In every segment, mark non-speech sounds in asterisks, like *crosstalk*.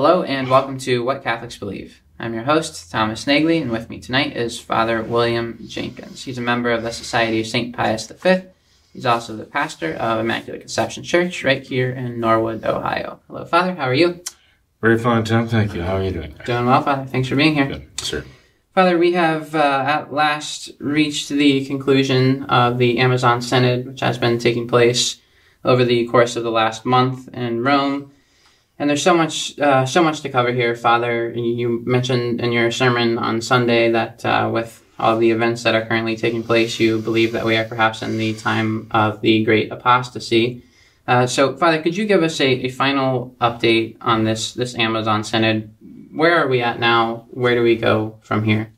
Hello and welcome to What Catholics Believe. I'm your host, Thomas Nagley, and with me tonight is Father William Jenkins. He's a member of the Society of St. Pius V. He's also the pastor of Immaculate Conception Church right here in Norwood, Ohio. Hello, Father. How are you? Very fine, Tom. Thank you. How are you doing? Doing well, Father. Thanks for being here. Good, sir. Father, we have uh, at last reached the conclusion of the Amazon Synod, which has been taking place over the course of the last month in Rome. And there's so much, uh, so much to cover here, Father. You mentioned in your sermon on Sunday that uh, with all the events that are currently taking place, you believe that we are perhaps in the time of the great apostasy. Uh, so, Father, could you give us a, a final update on this this Amazon Synod? Where are we at now? Where do we go from here?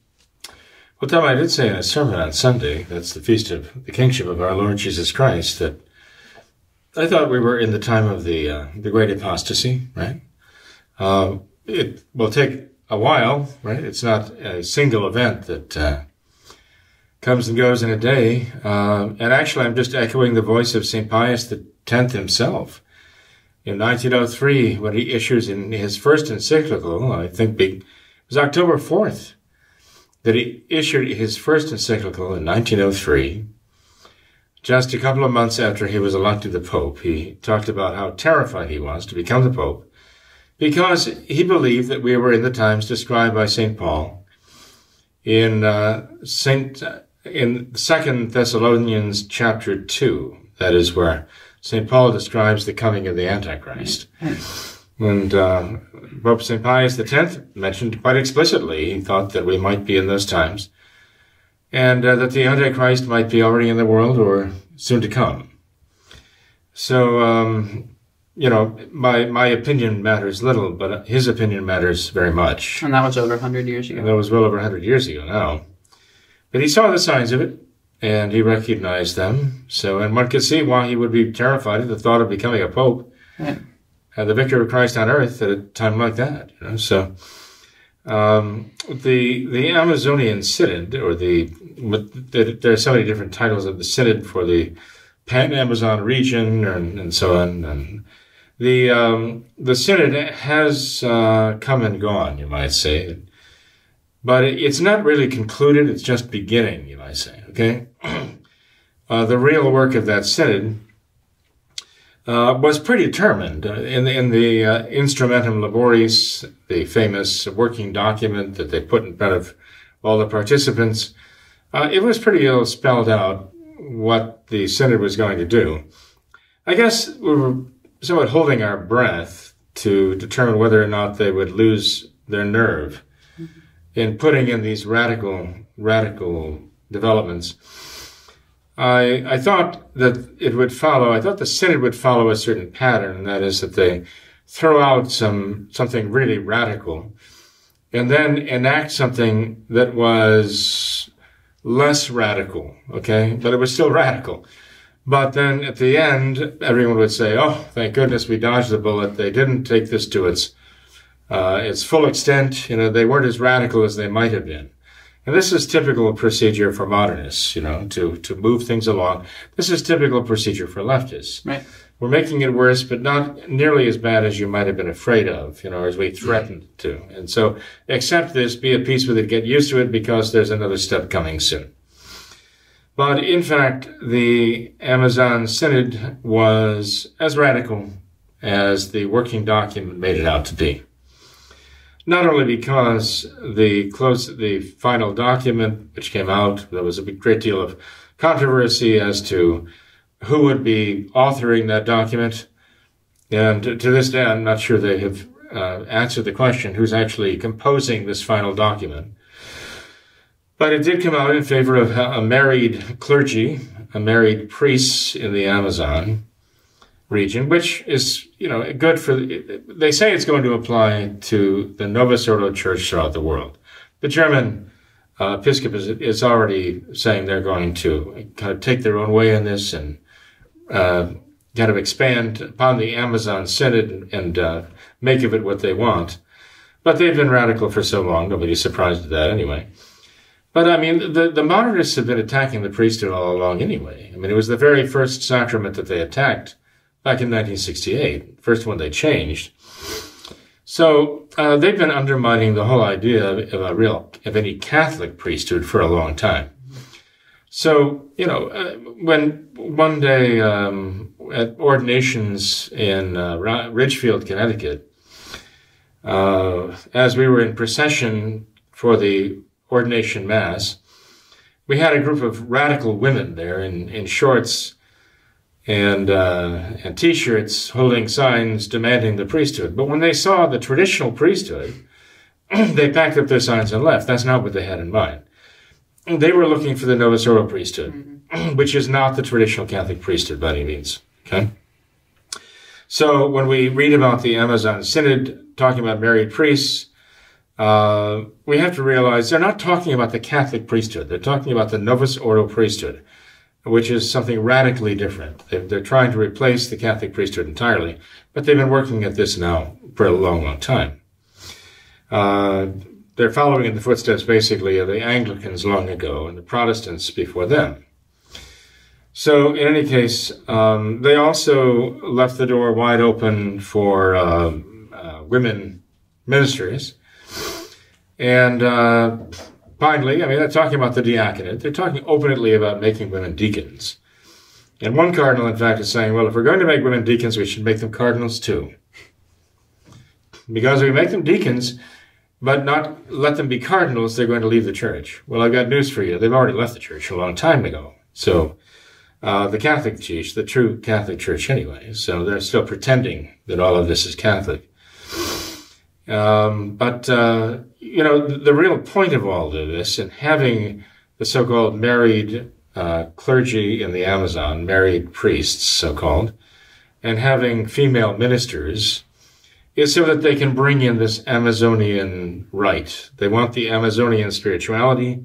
Well, Tom, I did say in a sermon on Sunday, that's the feast of the kingship of our Lord Jesus Christ, that I thought we were in the time of the uh, the great apostasy, right? Uh, it will take a while, right? It's not a single event that uh, comes and goes in a day. Uh, and actually, I'm just echoing the voice of St. Pius X himself. In 1903, when he issues in his first encyclical, I think it was October 4th, that he issued his first encyclical in 1903 just a couple of months after he was elected the Pope, he talked about how terrified he was to become the Pope because he believed that we were in the times described by St. Paul in uh, Saint in Second Thessalonians chapter two. That is where St. Paul describes the coming of the Antichrist. And uh, Pope St. Pius X mentioned quite explicitly he thought that we might be in those times and uh, that the Antichrist might be already in the world or soon to come. So, um, you know, my my opinion matters little, but his opinion matters very much. And that was over 100 years ago. And that was well over 100 years ago now. But he saw the signs of it, and he recognized them. So, and one could see why he would be terrified at the thought of becoming a pope Yeah. and the vicar of Christ on earth at a time like that. You know, so um, the the Amazonian Synod, or the, the there are so many different titles of the Synod for the Pan Amazon region and, and so on, and the um, the Synod has uh, come and gone, you might say, but it's not really concluded. It's just beginning, you might say. Okay, *clears throat* uh, the real work of that Synod uh, was predetermined in the, in the uh, Instrumentum Laboris, the famous working document that they put in front of all the participants. Uh, it was pretty ill spelled out what the Synod was going to do. I guess we were somewhat holding our breath to determine whether or not they would lose their nerve in putting in these radical, radical developments. I, I thought that it would follow, I thought the Synod would follow a certain pattern, and that is that they throw out some, something really radical and then enact something that was less radical, okay? But it was still radical. But then at the end, everyone would say, oh, thank goodness we dodged the bullet. They didn't take this to its, uh, its full extent. You know, they weren't as radical as they might have been. And this is typical procedure for modernists, you know, to, to move things along. This is typical procedure for leftists. Right. We're making it worse, but not nearly as bad as you might have been afraid of, you know, as we threatened to. And so accept this, be at peace with it, get used to it because there's another step coming soon. But in fact, the Amazon Synod was as radical as the working document made it out to be not only because the close the final document which came out there was a great deal of controversy as to who would be authoring that document. And to this day i'm not sure they have uh, answered the question who's actually composing this final document. But it did come out in favor of a married clergy a married priest in the amazon region, which is, you know, good for, they say it's going to apply to the Novus Ordo Church throughout the world. The German uh, Episcopate is already saying they're going to kind of take their own way in this and uh, kind of expand upon the Amazon Synod and, and uh, make of it what they want. But they've been radical for so long, nobody's surprised at that anyway. But I mean, the, the modernists have been attacking the priesthood all along anyway. I mean, it was the very first sacrament that they attacked back in 1968, first one they changed. So uh, they've been undermining the whole idea of, of, a real of any Catholic priesthood for a long time. So you know, uh, when one day um, at ordinations in uh, Ridgefield, Connecticut, uh, as we were in procession for the ordination mass, we had a group of radical women there in, in shorts and uh, and t-shirts holding signs demanding the priesthood. But when they saw the traditional priesthood, *clears throat* they packed up their signs and left. That's not what they had in mind. They were looking for the Novus Ordo priesthood, mm-hmm. *clears throat* which is not the traditional Catholic priesthood by any means. Okay. So when we read about the Amazon Synod talking about married priests, uh, we have to realize they're not talking about the Catholic priesthood. They're talking about the Novus Ordo priesthood, which is something radically different. They're, trying to replace the Catholic priesthood entirely, but they've been working at this now for a long, long time. Uh, they're following in the footsteps, basically, of the Anglicans long ago and the Protestants before them. So, in any case, um, they also left the door wide open for uh, uh, women ministers and uh, finally, I mean, they're talking about the diaconate. They're talking openly about making women deacons. And one cardinal, in fact, is saying, well, if we're going to make women deacons, we should make them cardinals too. Because if we make them deacons, but not let them be cardinals, they're going to leave the church. Well, I've got news for you. They've already left the church a long time ago. So, uh, the Catholic Church, the true Catholic Church anyway. So they're still pretending that all of this is Catholic. Um, but, uh, you know, the, the, real point of all of this and having the so-called married uh, clergy in the Amazon, married priests, so-called, and having female ministers is so that they can bring in this Amazonian rite. They want the Amazonian spirituality.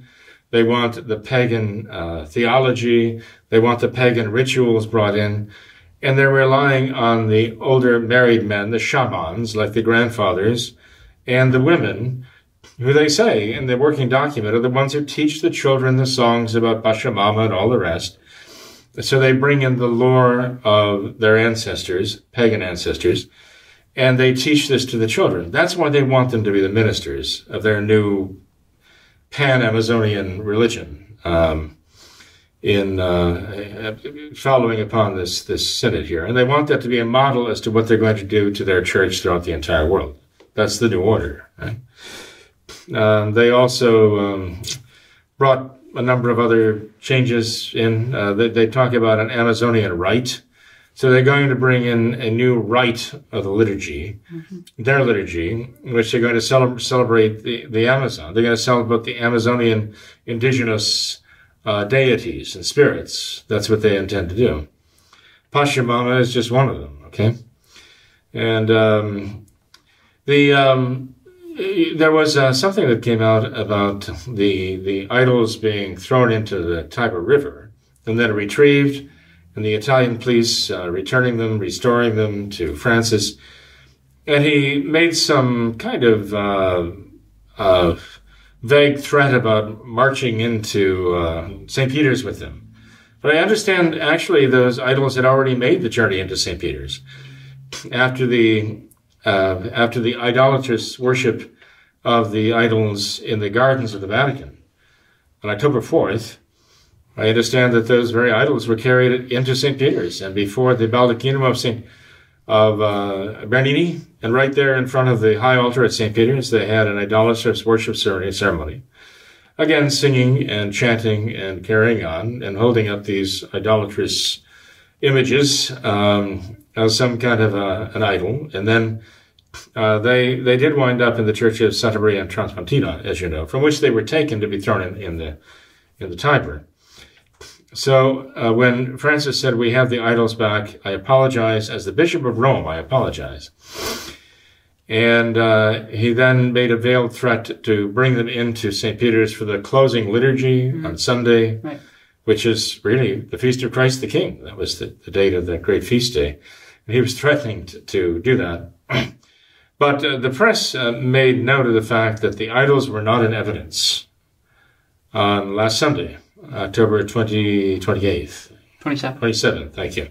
They want the pagan uh, theology. They want the pagan rituals brought in and they're relying on the older married men, the shamans, like the grandfathers, and the women, who they say in the working document are the ones who teach the children the songs about Pachamama and all the rest. So they bring in the lore of their ancestors, pagan ancestors, and they teach this to the children. That's why they want them to be the ministers of their new pan-Amazonian religion. Um, in uh, following upon this this synod here, and they want that to be a model as to what they're going to do to their church throughout the entire world. That's the new order. Right? Uh, they also um, brought a number of other changes in. Uh, they, they, talk about an Amazonian rite. So they're going to bring in a new rite of the liturgy, mm-hmm. their liturgy, which they're going to celebrate, celebrate the, the Amazon. They're going to celebrate the Amazonian indigenous uh, deities and spirits. That's what they intend to do. Pachamama is just one of them, okay? And um, the um, there was uh, something that came out about the the idols being thrown into the Tiber River and then retrieved, and the Italian police uh, returning them, restoring them to Francis, and he made some kind of uh, uh vague threat about marching into uh, St. Peter's with them. But I understand actually those idols had already made the journey into St. Peter's after the uh, after the idolatrous worship of the idols in the gardens of the Vatican on October 4th. I understand that those very idols were carried into St. Peter's and before the baldachinum of St of uh, Bernini, and right there in front of the high altar at St. Peter's, they had an idolatrous worship ceremony. Again, singing and chanting and carrying on and holding up these idolatrous images um, as some kind of a, an idol. And then uh, they they did wind up in the Church of Santa Maria Transpontina, as you know, from which they were taken to be thrown in, in the in the Tiber. So uh, when Francis said, We have the idols back, I apologize. As the Bishop of Rome, I apologize. And uh, he then made a veiled threat to bring them into St. Peter's for the closing liturgy mm-hmm. on Sunday, right. which is really the Feast of Christ the King. That was the, the date of that great feast day. And he was threatening to, to do that. *clears throat* but uh, the press uh, made note of the fact that the idols were not in evidence on last Sunday, October 20, 28th. 27th. 27th, thank you.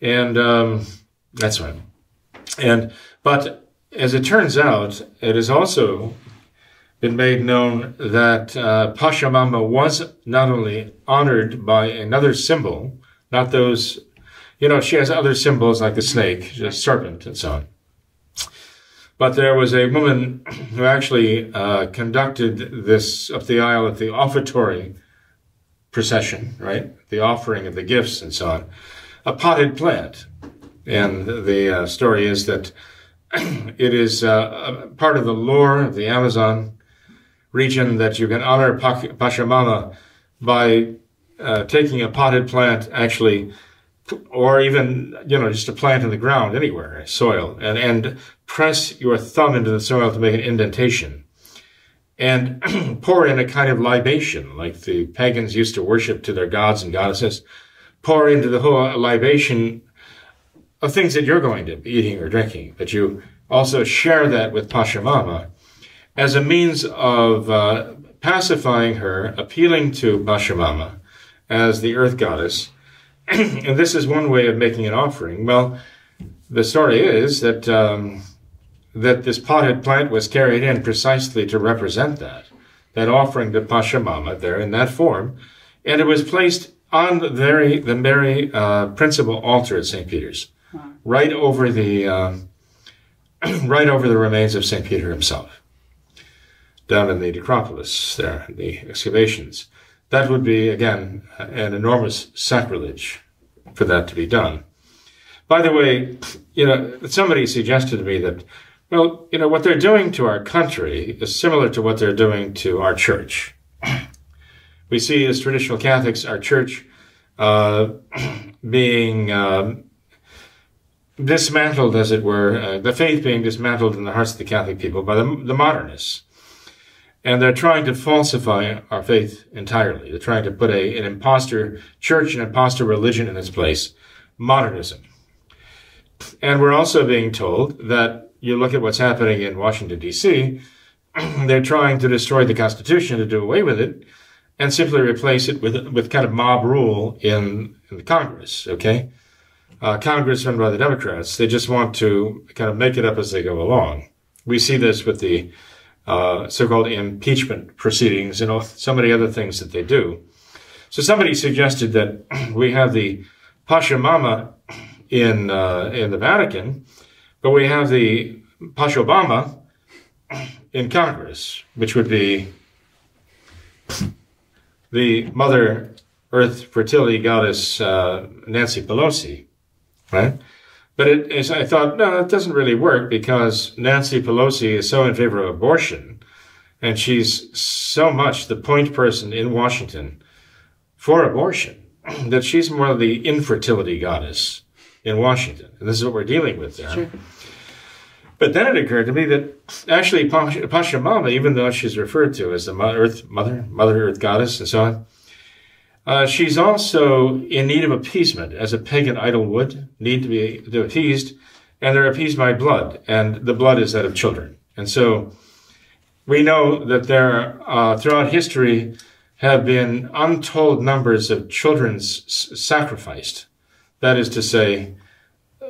And um, that's right. And, but as it turns out, it has also been made known that uh, Pachamama was not only honored by another symbol, not those, you know, she has other symbols like the snake, the serpent, and so on. But there was a woman who actually uh, conducted this up the aisle at the offertory procession, right? The offering of the gifts and so on, a potted plant. And the uh, story is that *clears throat* it is uh, part of the lore of the Amazon region that you can honor Pachamama by uh, taking a potted plant, actually, or even you know just a plant in the ground anywhere, soil, and and press your thumb into the soil to make an indentation, and *clears throat* pour in a kind of libation, like the pagans used to worship to their gods and goddesses. Pour into the whole libation of things that you're going to be eating or drinking, but you also share that with Pachamama as a means of uh, pacifying her, appealing to Pachamama as the earth goddess. *clears throat* and this is one way of making an offering. Well, the story is that um, that this potted plant was carried in precisely to represent that, that offering to Pachamama there in that form, and it was placed on the very the very uh, principal altar at St. Peter's right over the um, *clears throat* right over the remains of St. Peter himself, down in the necropolis there, the excavations. That would be, again, an enormous sacrilege for that to be done. By the way, you know, somebody suggested to me that, well, you know, what they're doing to our country is similar to what they're doing to our church. We see as traditional Catholics, our church uh, *clears throat* being um, dismantled, as it were, uh, the faith being dismantled in the hearts of the Catholic people by the, the modernists. And they're trying to falsify our faith entirely. They're trying to put a, an impostor church, an impostor religion in its place, modernism. And we're also being told that you look at what's happening in Washington, D.C., *clears throat* they're trying to destroy the Constitution to do away with it and simply replace it with, with kind of mob rule in, in the Congress, okay? uh, Congress run by the Democrats. They just want to kind of make it up as they go along. We see this with the uh, so-called impeachment proceedings and all, so many other things that they do. So somebody suggested that *clears throat* we have the Pachamama in uh, in the Vatican, but we have the Pachamama in Congress, which would be the Mother Earth fertility goddess uh, Nancy Pelosi right? But it, is, I thought, no, it doesn't really work because Nancy Pelosi is so in favor of abortion, and she's so much the point person in Washington for abortion *clears throat* that she's more the infertility goddess in Washington. And this is what we're dealing with there. Sure. But then it occurred to me that actually Pachamama, even though she's referred to as the Earth Mother, Mother Earth Goddess, and so on, uh, she's also in need of appeasement, as a pagan idol would need to be appeased, and they're appeased by blood, and the blood is that of children. And so we know that there, uh, throughout history, have been untold numbers of children s- sacrificed. That is to say,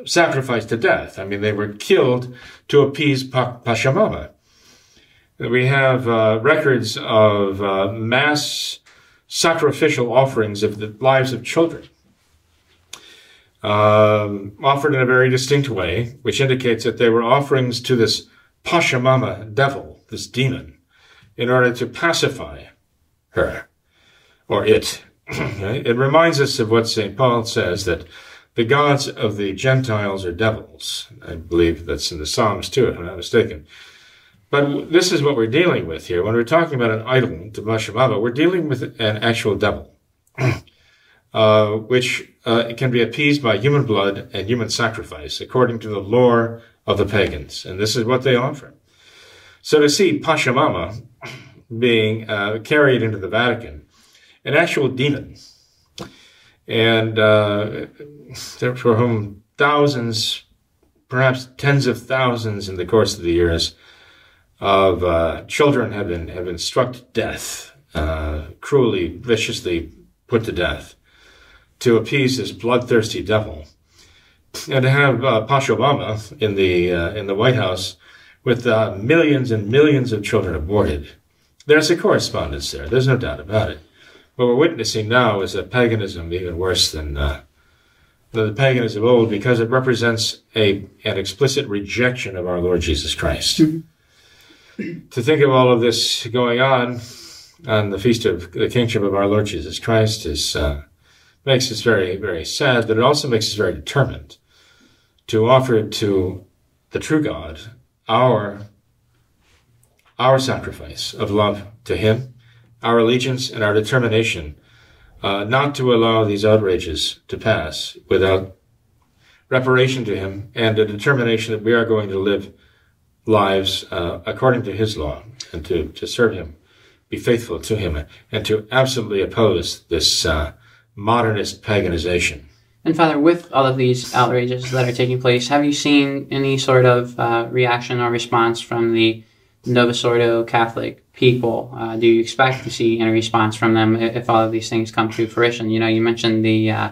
sacrificed to death. I mean, they were killed to appease pa-. We have uh, records of uh, mass sacrificial offerings of the lives of children, um, offered in a very distinct way, which indicates that they were offerings to this Pachamama devil, this demon, in order to pacify her or it. *coughs* it reminds us of what St. Paul says that the gods of the Gentiles are devils. I believe that's in the Psalms too, if I'm not mistaken. But this is what we're dealing with here. When we're talking about an idol to we're dealing with an actual devil. *coughs* uh, which uh, can be appeased by human blood and human sacrifice, according to the lore of the pagans. And this is what they offer. So to see Pachamama *coughs* being uh, carried into the Vatican, an actual demon, and uh, for whom thousands, perhaps tens of thousands in the course of the years, of uh, children have been have been struck to death, uh, cruelly, viciously put to death, to appease this bloodthirsty devil, and to have uh, Obama in the uh, in the White House with uh, millions and millions of children aborted. There's a correspondence there. There's no doubt about it. What we're witnessing now is a paganism even worse than uh, the paganism of old because it represents a an explicit rejection of our Lord Jesus Christ. Mm-hmm to think of all of this going on on the feast of the kingship of our Lord Jesus Christ is uh, makes us very, very sad, but it also makes us very determined to offer to the true God our our sacrifice of love to Him, our allegiance and our determination uh, not to allow these outrages to pass without reparation to Him and a determination that we are going to live lives uh, according to his law and to, to serve him, be faithful to him, and to absolutely oppose this uh, modernist paganization. And Father, with all of these outrages that are taking place, have you seen any sort of uh, reaction or response from the Novus Ordo Catholic people? Uh, do you expect to see any response from them if all of these things come to fruition? You know, you mentioned the uh,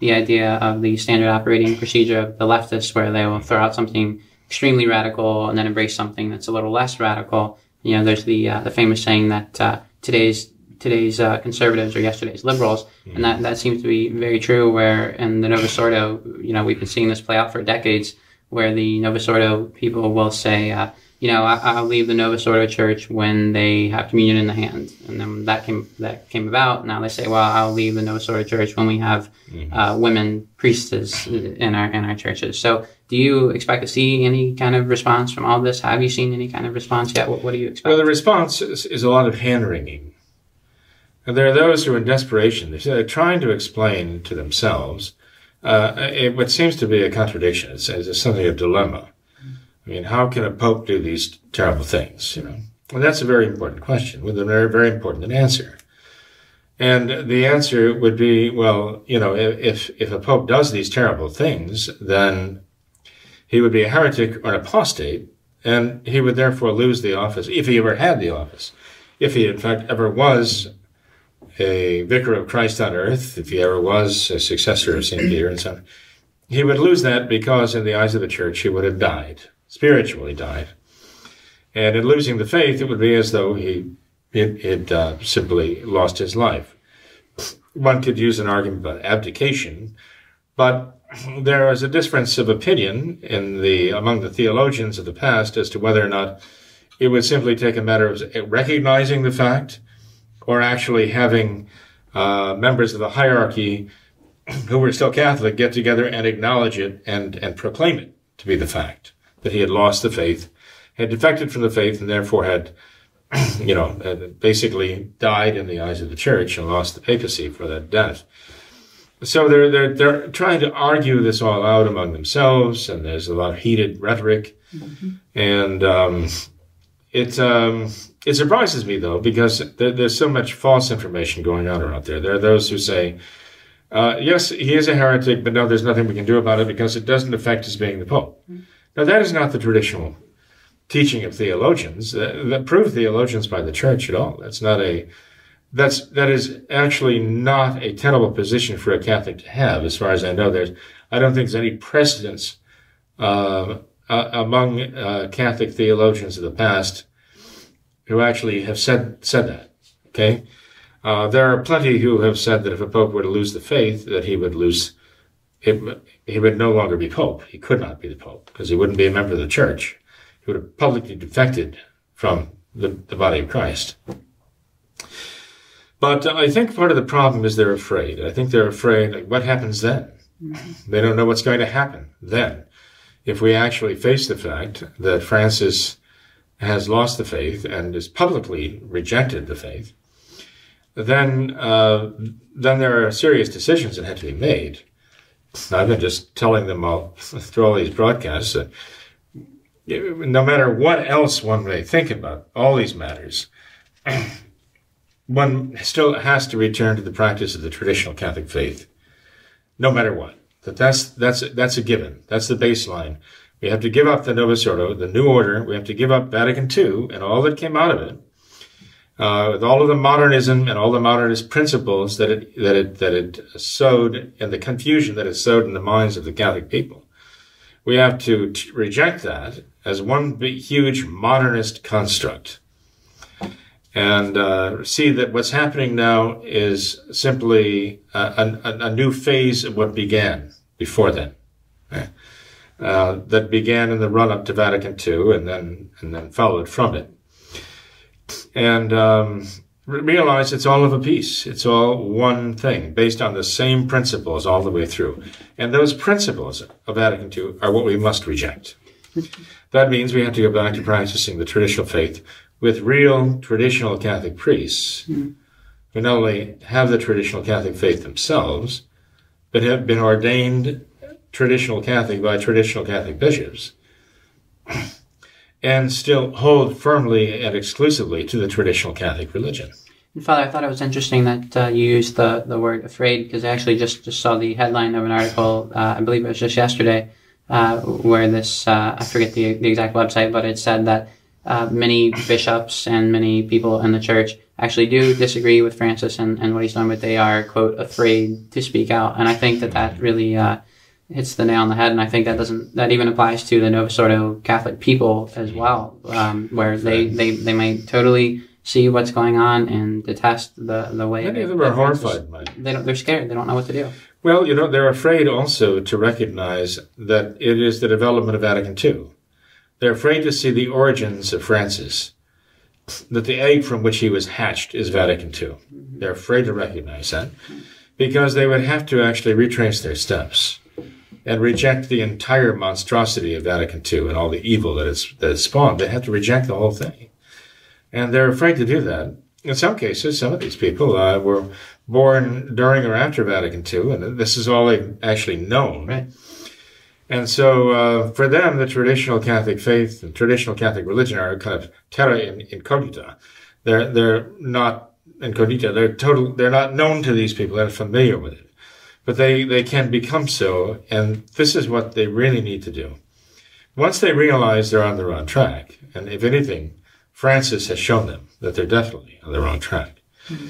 the idea of the standard operating procedure of the leftists, where they will throw out something extremely radical and then embrace something that's a little less radical. You know, there's the uh, the famous saying that uh, today's today's uh, conservatives are yesterday's liberals, and that that seems to be very true. Where in the Novus Ordo, you know, we've been seeing this play out for decades, where the Novus Ordo people will say, uh, you know, I, will leave the Novus Ordo Church when they have communion in the hand, and then that came that came about. Now they say, well, I'll leave the Novus Ordo Church when we have mm-hmm. uh, women priestesses in our in our churches. So, do you expect to see any kind of response from all this? Have you seen any kind of response yet? What, what do you expect? Well, the response is, is a lot of hand wringing. And there are those who, are in desperation, they're trying to explain to themselves uh, it, what seems to be a contradiction. It's, it's something a dilemma I mean, how can a pope do these terrible things? You know, and that's a very important question with a very, very important answer. And the answer would be, well, you know, if if a pope does these terrible things, then he would be a heretic or an apostate, and he would therefore lose the office if he ever had the office. If he, in fact, ever was a vicar of Christ on earth, if he ever was a successor of St. Peter and so on, he would lose that because, in the eyes of the church, he would have died spiritually died. And in losing the faith, it would be as though he had uh, simply lost his life. One could use an argument about abdication, but there is a difference of opinion in the among the theologians of the past as to whether or not it would simply take a matter of recognizing the fact, or actually having uh, members of the hierarchy who were still Catholic get together and acknowledge it and and proclaim it to be the fact that he had lost the faith, had defected from the faith, and therefore had, *clears throat* you know, basically died in the eyes of the church and lost the papacy for that death. So they're, they're, they're trying to argue this all out among themselves, and there's a lot of heated rhetoric. Mm-hmm. And um, it, um, it surprises me, though, because there, there's so much false information going on out there. There are those who say, uh, yes, he is a heretic, but no, there's nothing we can do about it because it doesn't affect his being the Pope. Mm-hmm. Now, that is not the traditional teaching of theologians, uh, that prove theologians by the church at all. That's not a, that's, that is actually not a tenable position for a Catholic to have, as far as I know. There's, I don't think there's any precedence, uh, uh, among, uh, Catholic theologians of the past who actually have said, said that. Okay. Uh, there are plenty who have said that if a pope were to lose the faith, that he would lose it, he would no longer be pope. He could not be the pope because he wouldn't be a member of the church. He would have publicly defected from the, the body of Christ. But I think part of the problem is they're afraid. I think they're afraid, like, what happens then? They don't know what's going to happen then. If we actually face the fact that Francis has lost the faith and has publicly rejected the faith, then uh, then there are serious decisions that have to be made. I've been just telling them all *laughs* through all these broadcasts that no matter what else one may think about all these matters, *clears throat* one still has to return to the practice of the traditional Catholic faith, no matter what. That that's that's that's a given. That's the baseline. We have to give up the Novus Ordo, the new order. We have to give up Vatican II and all that came out of it, uh, with all of the modernism and all the modernist principles that it that it that it sowed and the confusion that it sowed in the minds of the Catholic people. We have to t- reject that as one big, huge modernist construct, and uh, see that what's happening now is simply a, a, a new phase of what began before then. Uh, that began in the run up to Vatican II and then and then followed from it. And um, realize it's all of a piece. It's all one thing based on the same principles all the way through. And those principles of Vatican II are what we must reject. that means we have to go back to practicing the traditional faith with real traditional Catholic priests mm. who not only have the traditional Catholic faith themselves, but have been ordained traditional Catholic by traditional Catholic bishops and still hold firmly and exclusively to the traditional Catholic religion. And Father, I thought it was interesting that uh, you used the, the word afraid because I actually just, just saw the headline of an article, uh, I believe it was just yesterday, uh, where this, uh, I forget the, the exact website, but it said that uh, many bishops and many people in the church actually do disagree with Francis and, and what he's done, but they are, quote, afraid to speak out. And I think that that really uh, hits the nail on the head, and I think that doesn't that even applies to the Novus Ordo Catholic people as well, um, where they, they they may totally see what's going on and detest the the way. Many of them are horrified. Mike. They don't. They're scared. They don't know what to do. Well, you know, they're afraid also to recognize that it is the development of Vatican II. They're afraid to see the origins of Francis, that the egg from which he was hatched is Vatican II. Mm-hmm. They're afraid to recognize that because they would have to actually retrace their steps and reject the entire monstrosity of Vatican II and all the evil that it's, that it's spawned. They have to reject the whole thing. And they're afraid to do that. In some cases, some of these people uh, were born during or after Vatican II, and this is all they've actually known. Right. And so, uh, for them, the traditional Catholic faith and traditional Catholic religion are kind of terra incognita. They're they're not incognita. They're total. They're not known to these people. They're familiar with it but they, they can become so, and this is what they really need to do. Once they realize they're on the wrong track, and if anything, Francis has shown them that they're definitely on the wrong track, mm-hmm.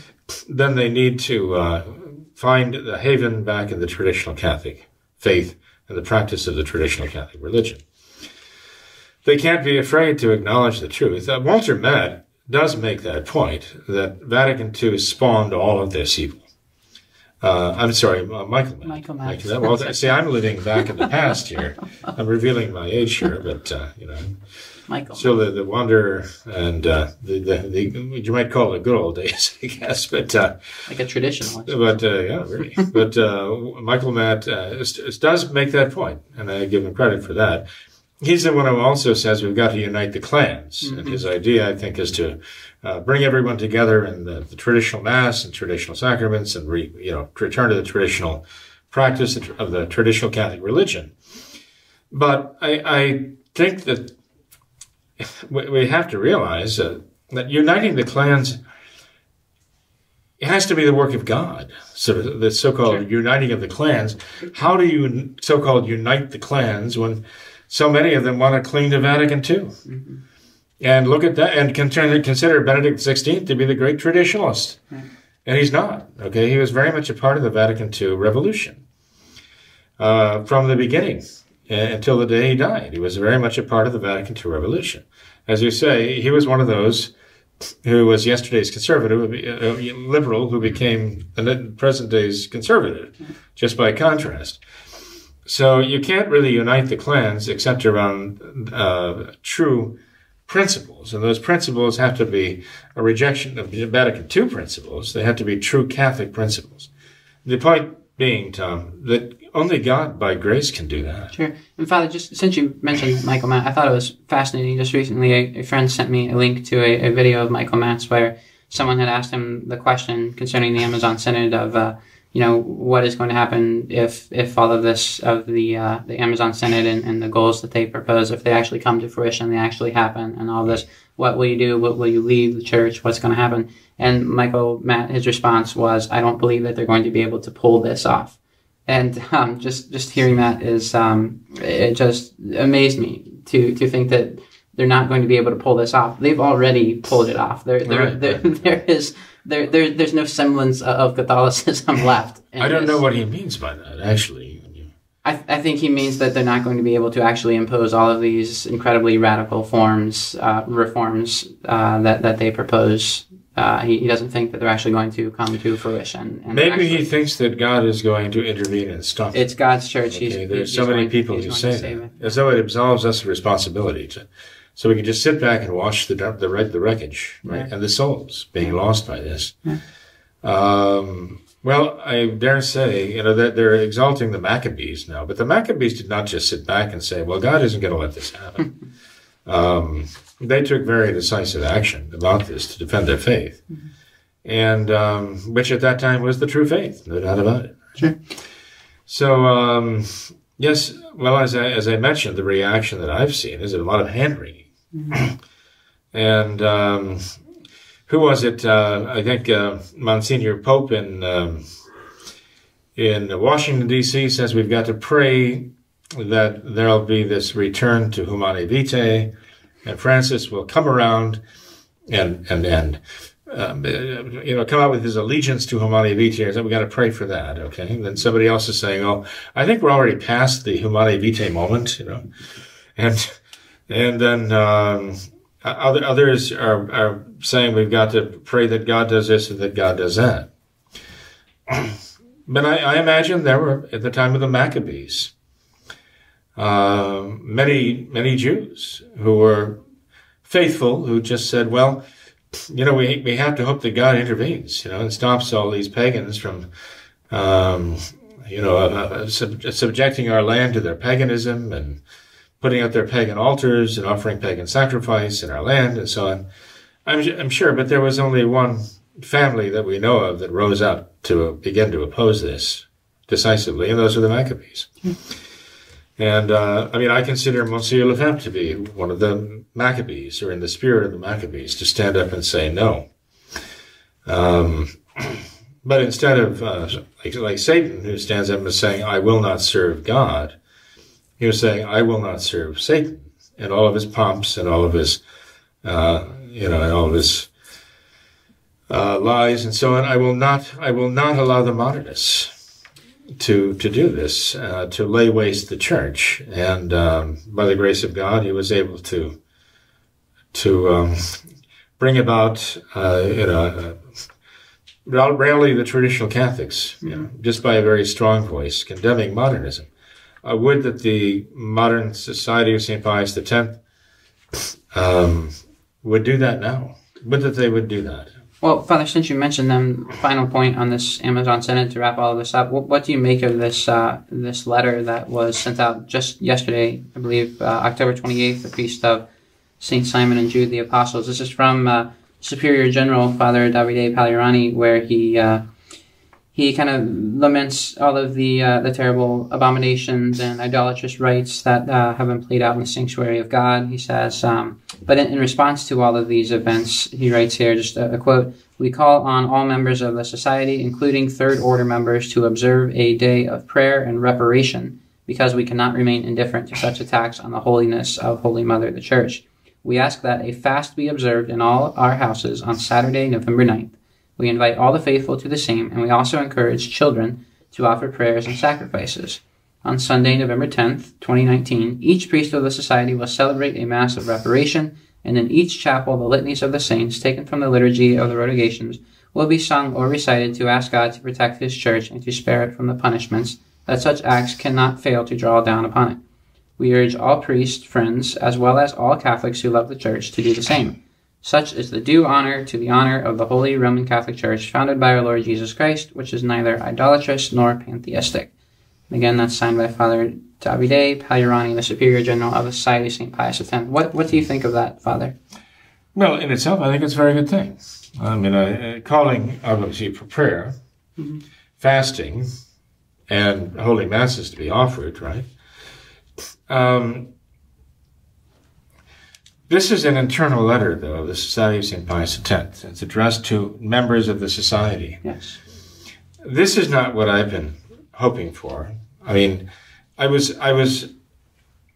then they need to uh, find the haven back in the traditional Catholic faith and the practice of the traditional Catholic religion. They can't be afraid to acknowledge the truth. Uh, Walter Matt does make that point that Vatican II spawned all of this evil. Uh, I'm sorry, uh, Michael. Matt. Michael Matt. well, see, I'm living back in the past here. *laughs* I'm revealing my age here, but uh, you know, Michael. Still the, the wonder and uh, the, the, the you might call it good old days, *laughs* I guess, but uh, like a traditional. But uh, yeah, really. *laughs* but Michael Matt does make that point, and I give him credit for that. He's the one who also says we've got to unite the clans, mm-hmm. and his idea, I think, is to uh, bring everyone together in the, the, traditional mass and traditional sacraments and re, you know return to the traditional practice of the traditional Catholic religion. But I, I think that *laughs* we have to realize uh, that uniting the clans it has to be the work of God. So the so-called sure. uniting of the clans. How do you so-called unite the clans when so many of them want to cling to Vatican II? Mm-hmm. And look at that, and consider, consider Benedict XVI to be the great traditionalist. And he's not, okay? He was very much a part of the Vatican II revolution uh, from the beginning until the day he died. He was very much a part of the Vatican II revolution. As you say, he was one of those who was yesterday's conservative, uh, liberal, who became the present day's conservative, just by contrast. So you can't really unite the clans except around uh, true principles, and those principles have to be a rejection of the Vatican II principles. They have to be true Catholic principles. The point being, Tom, that only God by grace can do that. Sure. And Father, just since you mentioned Michael Matt, I thought it was fascinating. Just recently, a, a friend sent me a link to a, a, video of Michael Matt's where someone had asked him the question concerning the Amazon Synod of, uh, you know, what is going to happen if if all of this of the uh, the Amazon Synod and, and the goals that they propose, if they actually come to fruition, they actually happen, and all this, what will you do? What will you leave the church? What's going to happen? And Michael Matt, his response was, I don't believe that they're going to be able to pull this off. And um, just just hearing that is um, it just amazed me to to think that they're not going to be able to pull this off. They've already pulled it off. There there Right, there, *laughs* there is there, there there's no semblance of Catholicism *laughs* left. in I don't know what he means by that, actually. I, I think he means that they're not going to be able to actually impose all of these incredibly radical forms, uh, reforms uh, that that they propose. Uh, he, he doesn't think that they're actually going to come to fruition. And Maybe actually, he thinks that God is going to intervene and stop it. it's God's church. He's, Okay, there's he's so many going- people who say that, it. as though it absolves us of responsibility to, so we can just sit back and watch the the, the wreckage, right, Yeah. and the souls being lost by this. Um, well, I dare say, you know, that they're exalting the Maccabees now, but the Maccabees did not just sit back and say, "Well, God isn't going to let this happen." *laughs* um, they took very decisive action about this to defend their faith, and um, which at that time was the true faith, no doubt about it. Sure. So, um, yes, well, as I, as I mentioned, the reaction that I've seen is a lot of hand wringing. *clears throat* and um, who was it? Uh, I think uh, Monsignor Pope in um, in Washington D.C. says we've got to pray that there'll be this return to Humanae Vitae, and Francis will come around and and and um, you know, come out with his allegiance to Humanae Vitae. So we got to pray for that, okay? And then somebody else is saying, "Oh, I think we're already past the Humanae Vitae moment," you know, and and then um, other others are are saying we've got to pray that God does this and that God does that. *clears throat* But I, I imagine there were at the time of the Maccabees uh, many many Jews who were faithful who just said, "Well." you know, we we have to hope that God intervenes, you know, and stops all these pagans from, um, you know, uh, uh, sub- subjecting our land to their paganism and putting up their pagan altars and offering pagan sacrifice in our land and so on. I'm, I'm sure, but there was only one family that we know of that rose up to begin to oppose this decisively, and those are the Maccabees. And uh, I mean, I consider Monsieur Lefebvre to be one of the Maccabees, or in the spirit of the Maccabees, to stand up and say no. Um, *clears throat* but instead of uh, like, like Satan, who stands up and is saying, "I will not serve God," he was saying, "I will not serve Satan," and all of his pomps and all of his, uh, you know, and all of his uh, lies and so on. I will not. I will not allow the modernists to to do this, uh, to lay waste the church. And um, by the grace of God, he was able to to um, bring about, uh, you know, uh, rally the traditional Catholics, you know, just by a very strong voice condemning modernism. I would that the modern society of St. Pius X um, would do that now. Would that they would do that. Well, Father, since you mentioned them, final point on this Amazon Synod to wrap all of this up. What, what do you make of this uh, this letter that was sent out just yesterday? I believe uh, October twenty eighth, the feast of Saint Simon and Jude the Apostles. This is from uh, Superior General Father Davide Pagliarani, where he uh, he kind of laments all of the uh, the terrible abominations and idolatrous rites that uh, have been played out in the sanctuary of God. He says, um, but in, in response to all of these events, he writes here just a, a quote: "We call on all members of the society, including Third Order members, to observe a day of prayer and reparation." Because we cannot remain indifferent to such attacks on the holiness of Holy Mother the Church. We ask that a fast be observed in all our houses on Saturday, November 9th. We invite all the faithful to the same, and we also encourage children to offer prayers and sacrifices. On Sunday, November 10th, 2019, each priest of the society will celebrate a Mass of reparation, and in each chapel, the litanies of the saints, taken from the liturgy of the Rogations, will be sung or recited to ask God to protect His church and to spare it from the punishments that such acts cannot fail to draw down upon it. We urge all priests, friends, as well as all Catholics who love the Church to do the same. Such is the due honor to the honor of the Holy Roman Catholic Church, founded by our Lord Jesus Christ, which is neither idolatrous nor pantheistic. And again, that's signed by Father Davide Pagliarani, the Superior General of the Society of St. Pius X. What, what do you think of that, Father? Well, in itself, I think it's a very good thing. I mean, uh, calling obviously for prayer, fasting, and holy masses to be offered, right? Um, this is an internal letter, though, of the Society of St. Pius X. It's addressed to members of the society. Yes. This is not what I've been hoping for. I mean, I was, I was,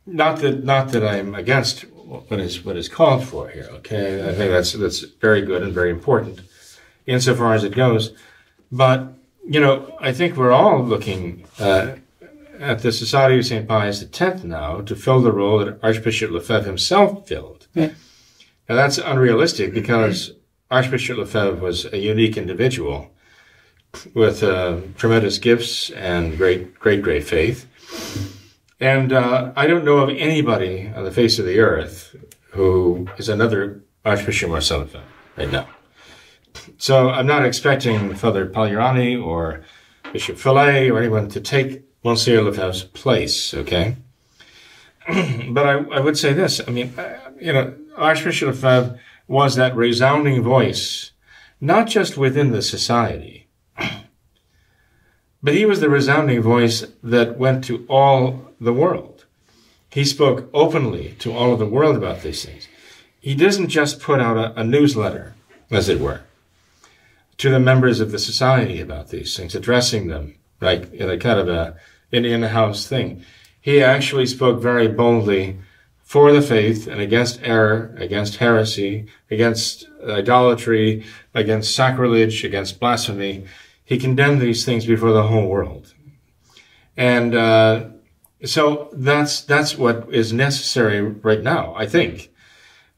not that, not that I'm against what is, what is called for here. Okay, I think that's that's very good and very important, insofar as it goes. But you know, I think we're all looking uh, at the Society of St. Pius X now to fill the role that Archbishop Lefebvre himself filled. Yeah. Now that's unrealistic because Archbishop Lefebvre was a unique individual with uh, tremendous gifts and great, great, great faith. And uh, I don't know of anybody on the face of the earth who is another Archbishop Marcel Lefebvre right now. So I'm not expecting Father Pagliarani or Bishop Fellay or anyone to take Monsieur Lefebvre's place, okay? *clears throat* but I, I would say this. I mean, you know, Archbishop Lefebvre was that resounding voice, not just within the society, *clears throat* but he was the resounding voice that went to all the world. He spoke openly to all of the world about these things. He doesn't just put out a, a newsletter, as it were, to the members of the society about these things, addressing them like in a kind of a an in-house thing. He actually spoke very boldly for the faith and against error, against heresy, against idolatry, against sacrilege, against blasphemy. He condemned these things before the whole world. And uh, so that's that's what is necessary right now, I think.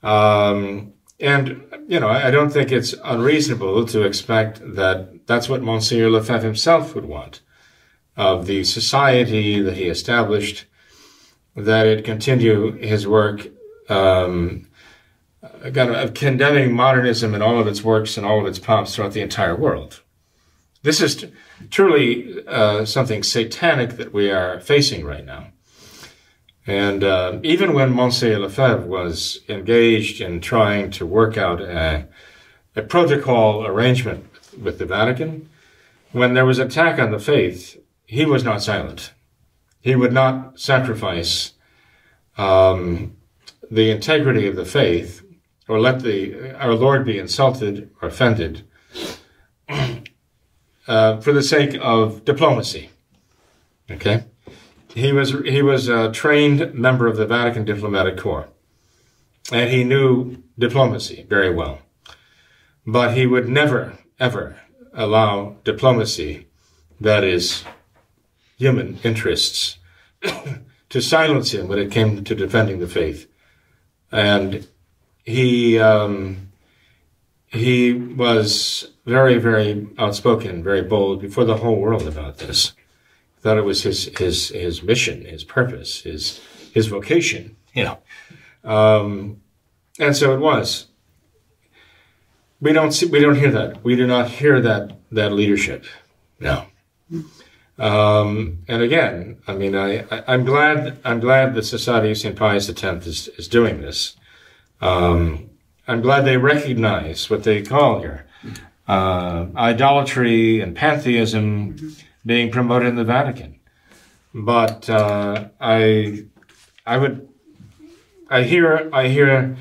Um, and you know, I don't think it's unreasonable to expect that that's what Monsignor Lefebvre himself would want of the society that he established, that it continue his work um, kind of condemning modernism in all of its works and all of its pomps throughout the entire world. This is t- truly uh, something satanic that we are facing right now. And uh, even when Monsieur Lefebvre was engaged in trying to work out a, a protocol arrangement with the Vatican, when there was attack on the faith, he was not silent. He would not sacrifice um, the integrity of the faith or let the our Lord be insulted or offended *clears throat* uh, for the sake of diplomacy. Okay, he was he was a trained member of the Vatican diplomatic corps, and he knew diplomacy very well. But he would never ever allow diplomacy that is human interests *coughs* to silence him when it came to defending the faith. And he um, he was very, very outspoken, very bold before the whole world about this. Thought it was his his his mission, his purpose, his his vocation, you know. Um, and so it was. We don't see, we don't hear that. We do not hear that that leadership. No. Um, and again, I mean, I, I, am glad, I'm glad the Society of St. Pius X is, is doing this. Um, I'm glad they recognize what they call here, uh, idolatry and pantheism being promoted in the Vatican. But, uh, I, I would, I hear, I hear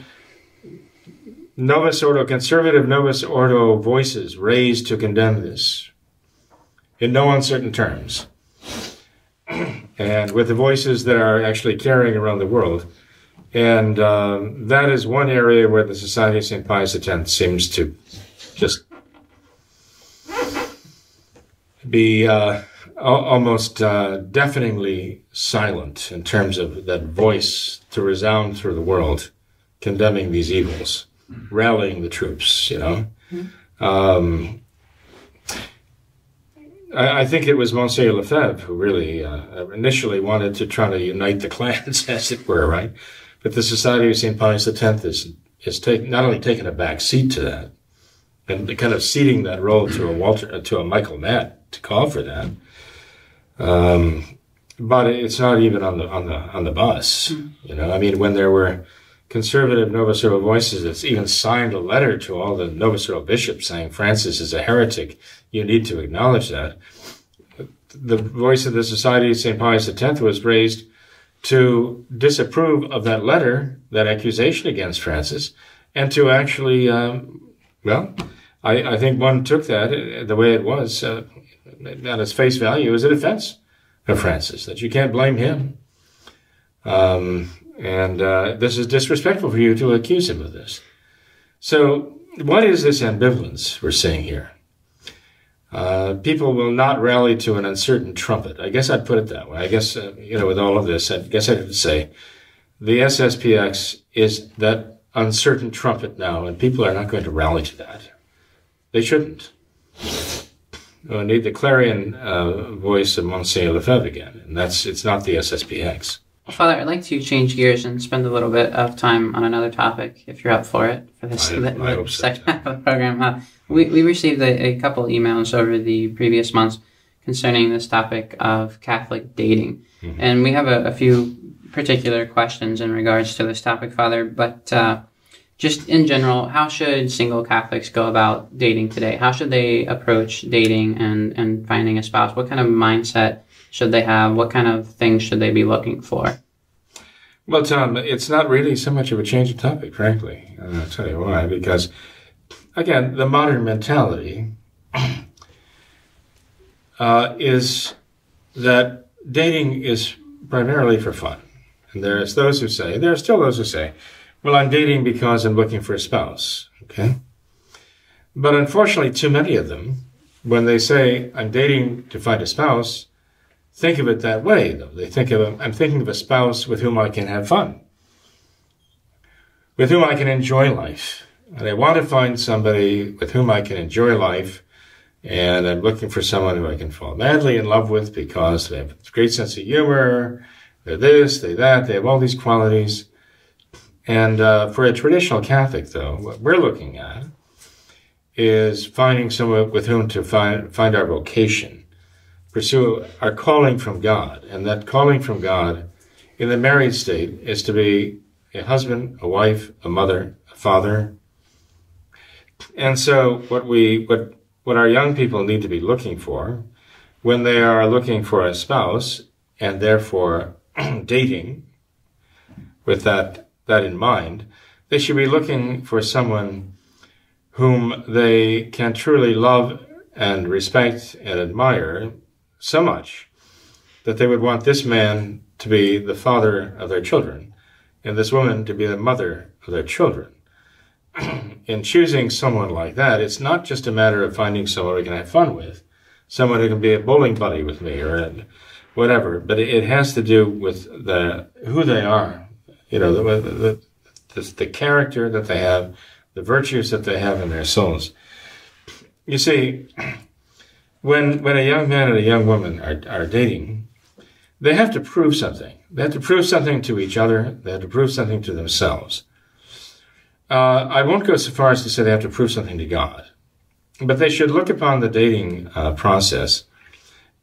Novus Ordo, conservative Novus Ordo voices raised to condemn this in no uncertain terms. and with the voices that are actually carrying around the world. And um, that is one area where the Society of St. Pius X seems to just be uh, almost uh, deafeningly silent in terms of that voice to resound through the world, condemning these evils, rallying the troops, you know. Um, I, I think it was Monsieur Lefebvre who really uh, initially wanted to try to unite the *laughs* clans, as it were, right? But the Society of St. Pius X is, is take, not only taking a back seat to that, and kind of ceding that role to a Walter, to a Michael Matt to call for that. Um, but it's not even on the on the on the bus. Mm. You know, I mean, when there were conservative Novus Ordo voices that's even signed a letter to all the Novus Ordo bishops saying Francis is a heretic. You need to acknowledge that. The voice of the Society of St. Pius X was raised to disapprove of that letter, that accusation against Francis, and to actually, um, well, I, I, think one took that uh, the way it was, uh, at its face value, as a defense of Francis, that you can't blame him. Um, and uh, this is disrespectful for you to accuse him of this. So, what is this ambivalence we're seeing here? Uh, people will not rally to an uncertain trumpet. I guess I'd put it that way. I guess, uh, you know, with all of this, I guess I'd say the SSPX is that uncertain trumpet now, and people are not going to rally to that. They shouldn't. We need the clarion uh, voice of Monsieur Lefebvre again, and that's it's not the SSPX. Father, I'd like to change gears and spend a little bit of time on another topic, if you're up for it, for this I, *laughs* the, I the so. second half of the program. Uh, we, we received a, a couple emails over the previous months concerning this topic of Catholic dating. Mm-hmm. And we have a, a, few particular questions in regards to this topic, Father. But uh, just in general, how should single Catholics go about dating today? How should they approach dating and, and finding a spouse? What kind of mindset should they have? What kind of things should they be looking for? Well, Tom, it's not really so much of a change of topic, frankly. And I'll tell you why. Because, again, the modern mentality *clears throat* uh, is that dating is primarily for fun. And there's those who say, there are still those who say, well, I'm dating because I'm looking for a spouse. Okay? But unfortunately, too many of them, when they say, I'm dating to find a spouse, think of it that way, though. They think of, I'm thinking of a spouse with whom I can have fun, with whom I can enjoy life. And I want to find somebody with whom I can enjoy life. And I'm looking for someone who I can fall madly in love with because they have a great sense of humor. They're this, they're that, they have all these qualities. And uh, for a traditional Catholic, though, what we're looking at is finding someone with whom to find, find our vocation pursue our calling from God. And that calling from God in the married state is to be a husband, a wife, a mother, a father. And so what we, what, what our young people need to be looking for when they are looking for a spouse and therefore *clears throat* dating with that, that in mind, they should be looking for someone whom they can truly love and respect and admire so much that they would want this man to be the father of their children and this woman to be the mother of their children. *clears throat* In choosing someone like that, it's not just a matter of finding someone we can have fun with, someone who can be a bowling buddy with me or whatever, but it has to do with the who they are, you know, the, the, the, the character that they have, the virtues that they have in their souls. You see, *clears throat* when when a young man and a young woman are, are dating, they have to prove something. They have to prove something to each other. They have to prove something to themselves. Uh, I won't go so far as to say they have to prove something to God, but they should look upon the dating uh, process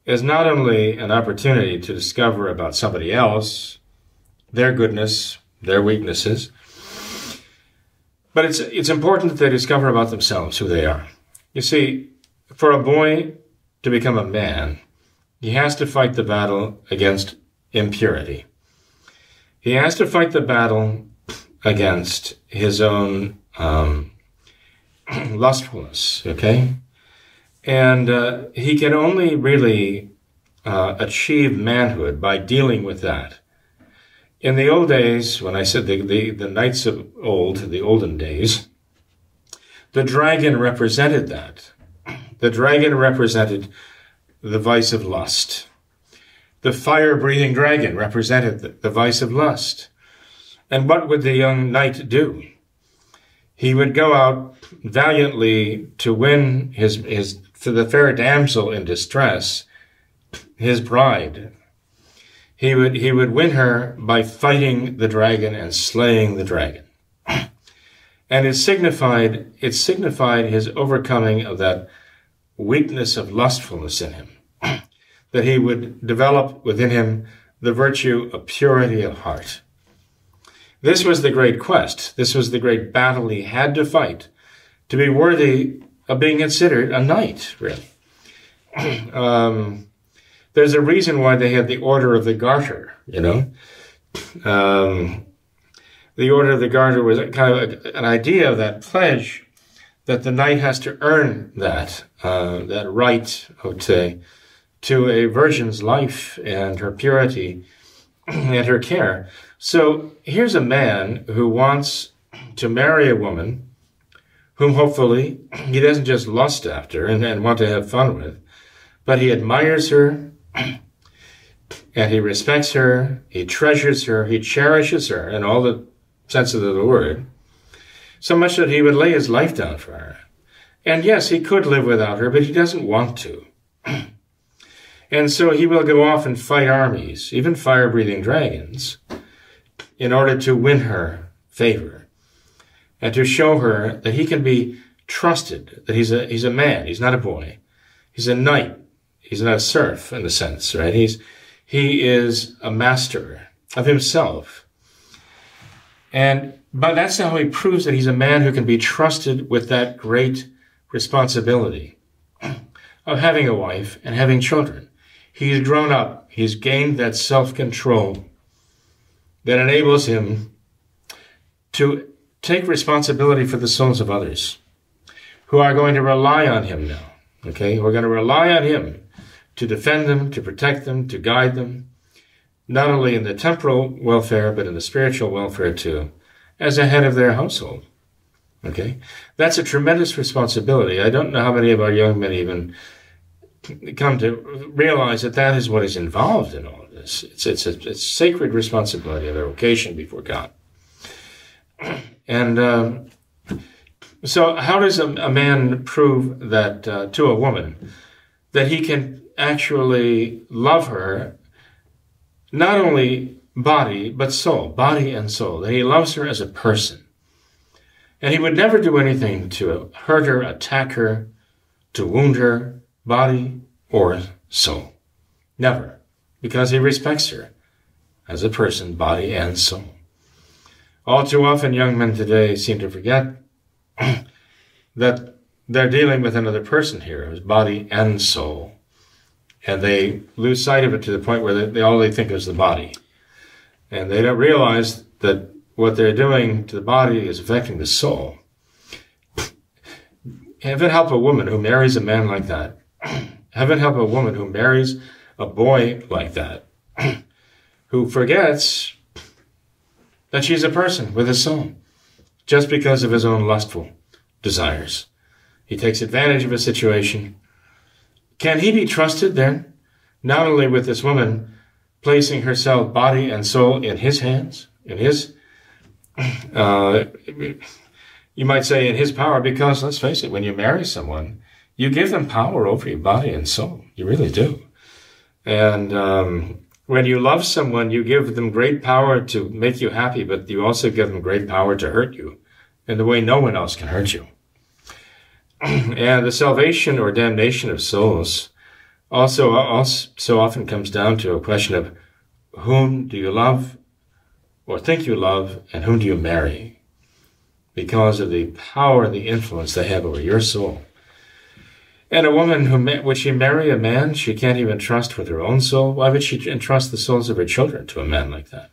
as not only an opportunity to discover about somebody else, their goodness, their weaknesses, but it's it's important that they discover about themselves who they are. You see, for a boy, to become a man, he has to fight the battle against impurity. He has to fight the battle against his own um, *clears throat* lustfulness, okay? And uh, he can only really uh, achieve manhood by dealing with that. In the old days, when I said the, the, the knights of old, the olden days, the dragon represented that. The dragon represented the vice of lust. The fire breathing dragon represented the, the vice of lust. And what would the young knight do? He would go out valiantly to win his, his, for the fair damsel in distress, his bride. He would, he would win her by fighting the dragon and slaying the dragon. *clears throat* And it signified, it signified his overcoming of that weakness of lustfulness in him, *clears throat* that he would develop within him the virtue of purity of heart. This was the great quest. This was the great battle he had to fight to be worthy of being considered a knight, really. *clears throat* um, there's a reason why they had the Order of the Garter, you know. Um, the Order of the Garter was kind of an idea of that pledge that the knight has to earn that, uh, that right, I would say, to a virgin's life and her purity *clears throat* and her care. So here's a man who wants to marry a woman whom hopefully *clears throat* he doesn't just lust after and, and want to have fun with, but he admires her *clears throat* and he respects her, he treasures her, he cherishes her in all the senses of the word, so much that he would lay his life down for her. And yes, he could live without her, but he doesn't want to. *clears throat* and so he will go off and fight armies, even fire breathing dragons, in order to win her favor and to show her that he can be trusted, that he's a, he's a man, he's not a boy. He's a knight. He's not a serf in the sense, right? He's, he is a master of himself. And, but that's how he proves that he's a man who can be trusted with that great responsibility *clears throat* of having a wife and having children. He's grown up. He's gained that self-control that enables him to take responsibility for the souls of others who are going to rely on him now. Okay, we're going to rely on him to defend them, to protect them, to guide them, not only in the temporal welfare, but in the spiritual welfare too, as a head of their household. Okay, that's a tremendous responsibility. I don't know how many of our young men even come to realize that that is what is involved in all of this. It's it's a it's sacred responsibility of their vocation before God. *clears throat* And um, so, how does a, a man prove that uh, to a woman that he can actually love her, not only body but soul, body and soul? That he loves her as a person, and he would never do anything to hurt her, attack her, to wound her, body or soul. Never, because he respects her as a person, body and soul. All too often, young men today seem to forget *clears throat* that they're dealing with another person here, his body and soul. And they lose sight of it to the point where they all they think is the body. And they don't realize that what they're doing to the body is affecting the soul. *clears throat* Heaven help a woman who marries a man like that. *clears throat* Heaven help a woman who marries a boy like that, *clears throat* who forgets that she's a person with a soul, just because of his own lustful desires. He takes advantage of a situation. Can he be trusted then, not only with this woman placing herself, body and soul, in his hands, in his, uh, you might say in his power, because let's face it, when you marry someone, you give them power over your body and soul. You really do. And um, when you love someone, you give them great power to make you happy, but you also give them great power to hurt you in the way no one else can hurt you. *clears throat* and the salvation or damnation of souls also, uh, also so often comes down to a question of whom do you love or think you love and whom do you marry because of the power and the influence they have over your soul. And a woman who would she marry a man she can't even trust with her own soul? Why would she entrust the souls of her children to a man like that?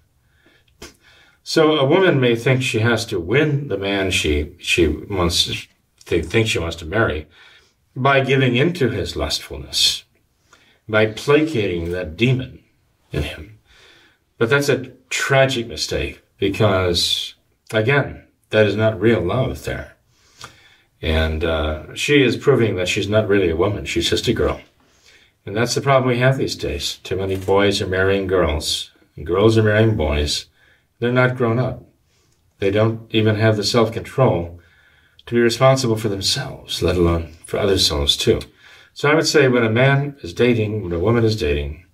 So a woman may think she has to win the man she she wants to think she wants to marry by giving into his lustfulness, by placating that demon in him. But that's a tragic mistake because again, that is not real love there. And uh, she is proving that she's not really a woman, she's just a girl. And that's the problem we have these days. Too many boys are marrying girls, and girls are marrying boys. They're not grown up. They don't even have the self control to be responsible for themselves, let alone for other souls too. So I would say when a man is dating, when a woman is dating,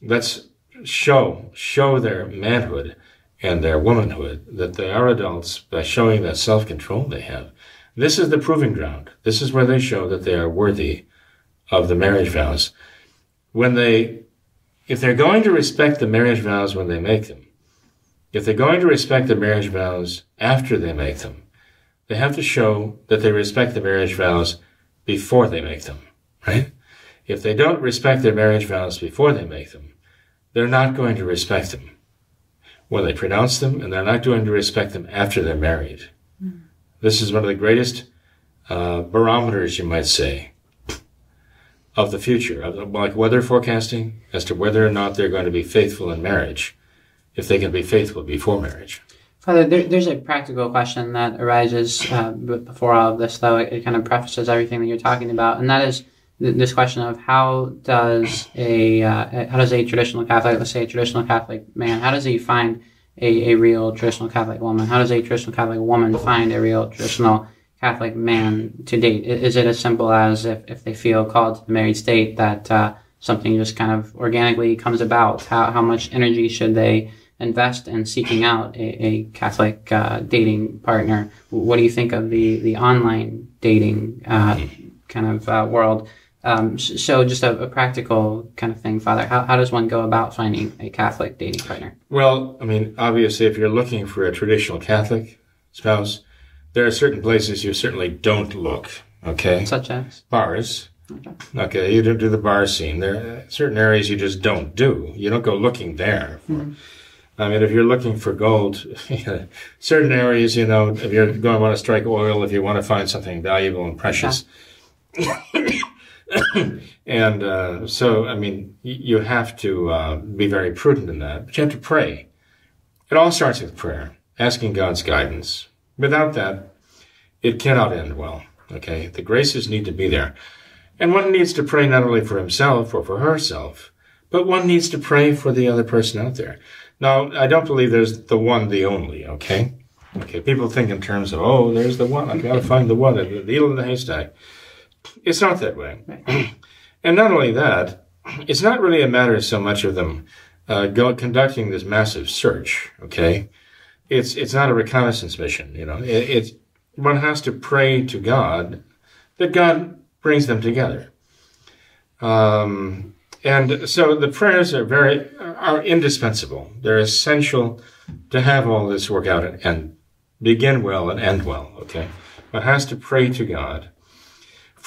let's show, show their manhood and their womanhood that they are adults by showing that self control they have this is the proving ground. This is where they show that they are worthy of the marriage vows. When they, if they're going to respect the marriage vows when they make them, if they're going to respect the marriage vows after they make them, they have to show that they respect the marriage vows before they make them, right? If they don't respect their marriage vows before they make them, they're not going to respect them when they pronounce them, and they're not going to respect them after they're married. Mm. This is one of the greatest uh, barometers, you might say, of the future, of like weather forecasting as to whether or not they're going to be faithful in marriage, if they can be faithful before marriage. Father, there, there's a practical question that arises uh, before all of this, though it, it, kind of prefaces everything that you're talking about, and that is this question of how does a uh, how does a traditional Catholic, let's say a traditional Catholic man, how does he find a, a real traditional Catholic woman? How does a traditional Catholic woman find a real traditional Catholic man to date? Is it as simple as if, if they feel called to the married state that uh, something just kind of organically comes about? How, how much energy should they invest in seeking out a, a Catholic uh, dating partner? What do you think of the, the online dating uh, kind of uh, world? Um, so, just a, a, practical kind of thing, Father. How, how does one go about finding a Catholic dating partner? Well, I mean, obviously, if you're looking for a traditional Catholic spouse, there are certain places you certainly don't look. Okay. Such as bars. Okay. okay. you don't do the bar scene. There are certain areas you just don't do. You don't go looking there. Mm-hmm. I mean, if you're looking for gold, *laughs* certain areas, you know, if you're going to want to strike oil, if you want to find something valuable and precious. *coughs* and uh, so, I mean, you have to uh, be very prudent in that, but you have to pray. It all starts with prayer, asking God's guidance. Without that, it cannot end well. Okay, the graces need to be there. And one needs to pray not only for himself or for herself, but one needs to pray for the other person out there. Now, I don't believe there's the one, the only, okay? Okay, people think in terms of, oh, there's the one, I've got to find the one, the needle in the haystack. It's not that way. *clears throat* and not only that, *clears throat* it's not really a matter so much of them uh, go, conducting this massive search, okay? it's it's not a reconnaissance mission. You know, it, it's one has to pray to God that God brings them together. Um, and so the prayers are very are indispensable. They're essential to have all this work out and, and begin well and end well. Okay, one has to pray to God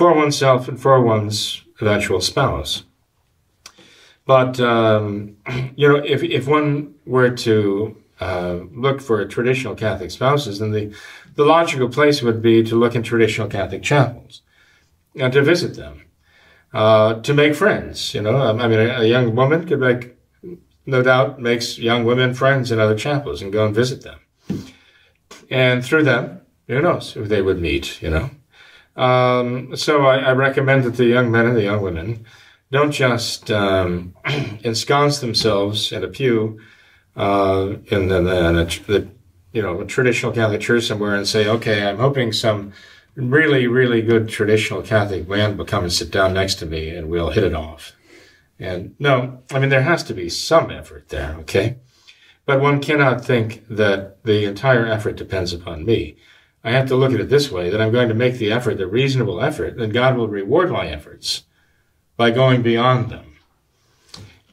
for oneself and for one's eventual spouse. But um, *clears throat* you know, if if one were to uh, look for traditional Catholic spouses, then the, the logical place would be to look in traditional Catholic chapels and to visit them, uh, to make friends. You know, I mean, a, a, young woman could make, no doubt, makes young women friends in other chapels and go and visit them. And through them, who knows who they would meet, you know. Um, so I, I, recommend that the young men and the young women don't just um, *clears throat* ensconce themselves in a pew uh, in the, the, the, you know traditional Catholic church somewhere and say, okay, I'm hoping some really really good traditional Catholic man will come and sit down next to me and we'll hit it off. And no, I mean there has to be some effort there, okay? But one cannot think that the entire effort depends upon me. I have to look at it this way that I'm going to make the effort the reasonable effort, and God will reward my efforts by going beyond them.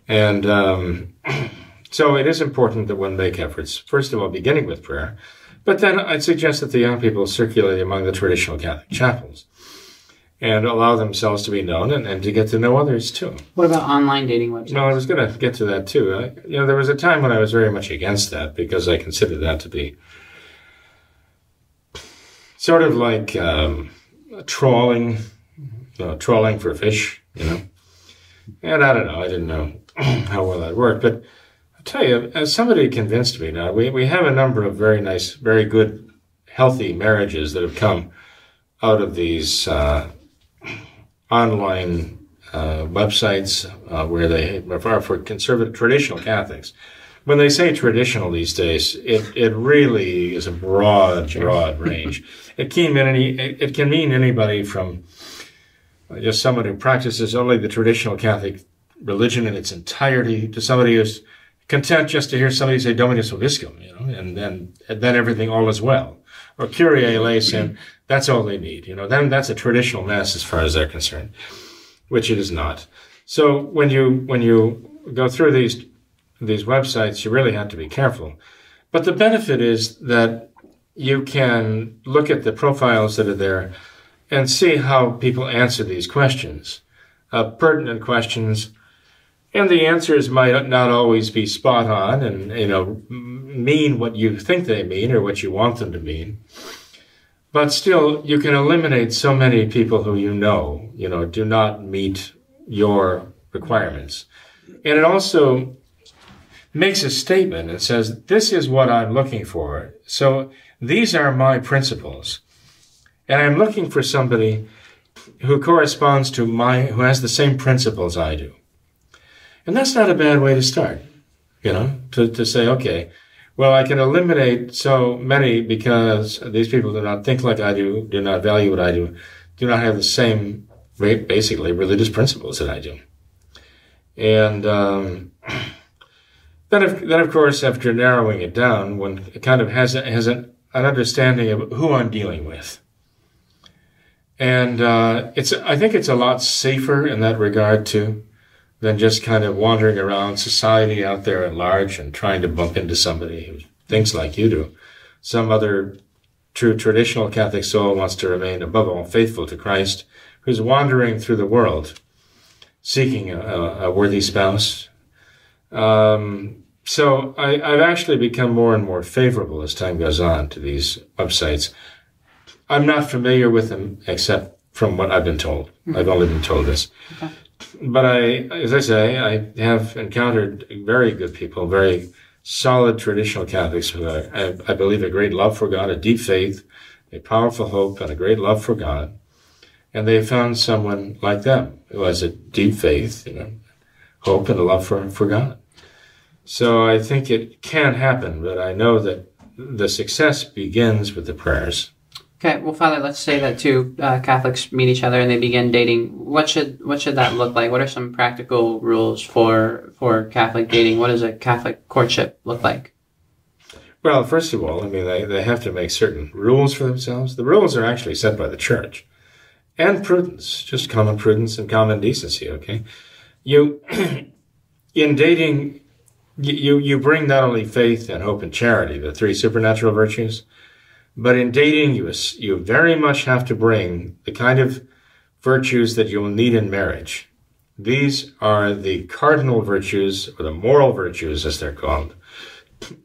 And um, *clears throat* So it is important that one make efforts, first of all, beginning with prayer, but then I'd suggest that the young people circulate among the traditional Catholic chapels and allow themselves to be known and, and to get to know others too. What about online dating websites? No, I was going to get to that too. I, you know, there was a time when I was very much against that because I considered that to be sort of like um, trawling, trawling for fish, you know. And I don't know, I didn't know *clears throat* how well that worked, but I'll tell you, as somebody convinced me now, we, we have a number of very nice, very good, healthy marriages that have come out of these uh, online uh, websites uh, where they are for conservative, traditional Catholics. When they say traditional these days, it, it really is a broad, broad *laughs* range. It can mean any, it can mean anybody from uh, just someone who practices only the traditional Catholic religion in its entirety to somebody who's content just to hear somebody say Dominus Vobiscum, you know, and then and then everything all is well. Or Kyrie eleison, that's all they need, you know. Then that's a traditional mass as far as they're concerned, which it is not. So when you when you go through these these websites, you really have to be careful But the benefit is that you can look at the profiles that are there and see how people answer these questions, uh, pertinent questions. And the answers might not always be spot on and, you know, mean what you think they mean or what you want them to mean. But still, you can eliminate so many people who you know, you know, do not meet your requirements. And it also makes a statement and says, this is what I'm looking for. So these are my principles. And I'm looking for somebody who corresponds to my, who has the same principles I do. And that's not a bad way to start, you know, to, to say, okay, well, I can eliminate so many because these people do not think like I do, do not value what I do, do not have the same, basically, religious principles that I do. And um, *clears throat* then, of, then, of course, after narrowing it down, one kind of has, has an, an understanding of who I'm dealing with. And uh, it's, I think it's a lot safer in that regard too than just kind of wandering around society out there at large and trying to bump into somebody who thinks like you do. Some other true traditional Catholic soul wants to remain above all faithful to Christ, who's wandering through the world seeking a, a worthy spouse. Um, so I, I've actually become more and more favorable as time goes on to these websites. I'm not familiar with them except from what I've been told. Mm-hmm. I've only been told this. Okay but I, as I say, I have encountered very good people, very solid traditional Catholics who I, I believe a great love for God, a deep faith, a powerful hope, and a great love for God. And they found someone like them who has a deep faith, you know, hope and a love for, for God. So I think it can happen, but I know that the success begins with the prayers Okay, well, Father, let's say that two uh, Catholics meet each other and they begin dating. What should what should that look like? What are some practical rules for for Catholic dating? What does a Catholic courtship look like? Well, first of all, I mean, they, they have to make certain rules for themselves. The rules are actually set by the church. And prudence, just common prudence and common decency, okay? You, *clears throat* in dating, you, you bring not only faith and hope and charity, the three supernatural virtues, but in dating, you, you very much have to bring the kind of virtues that you'll need in marriage. These are the cardinal virtues, or the moral virtues as they're called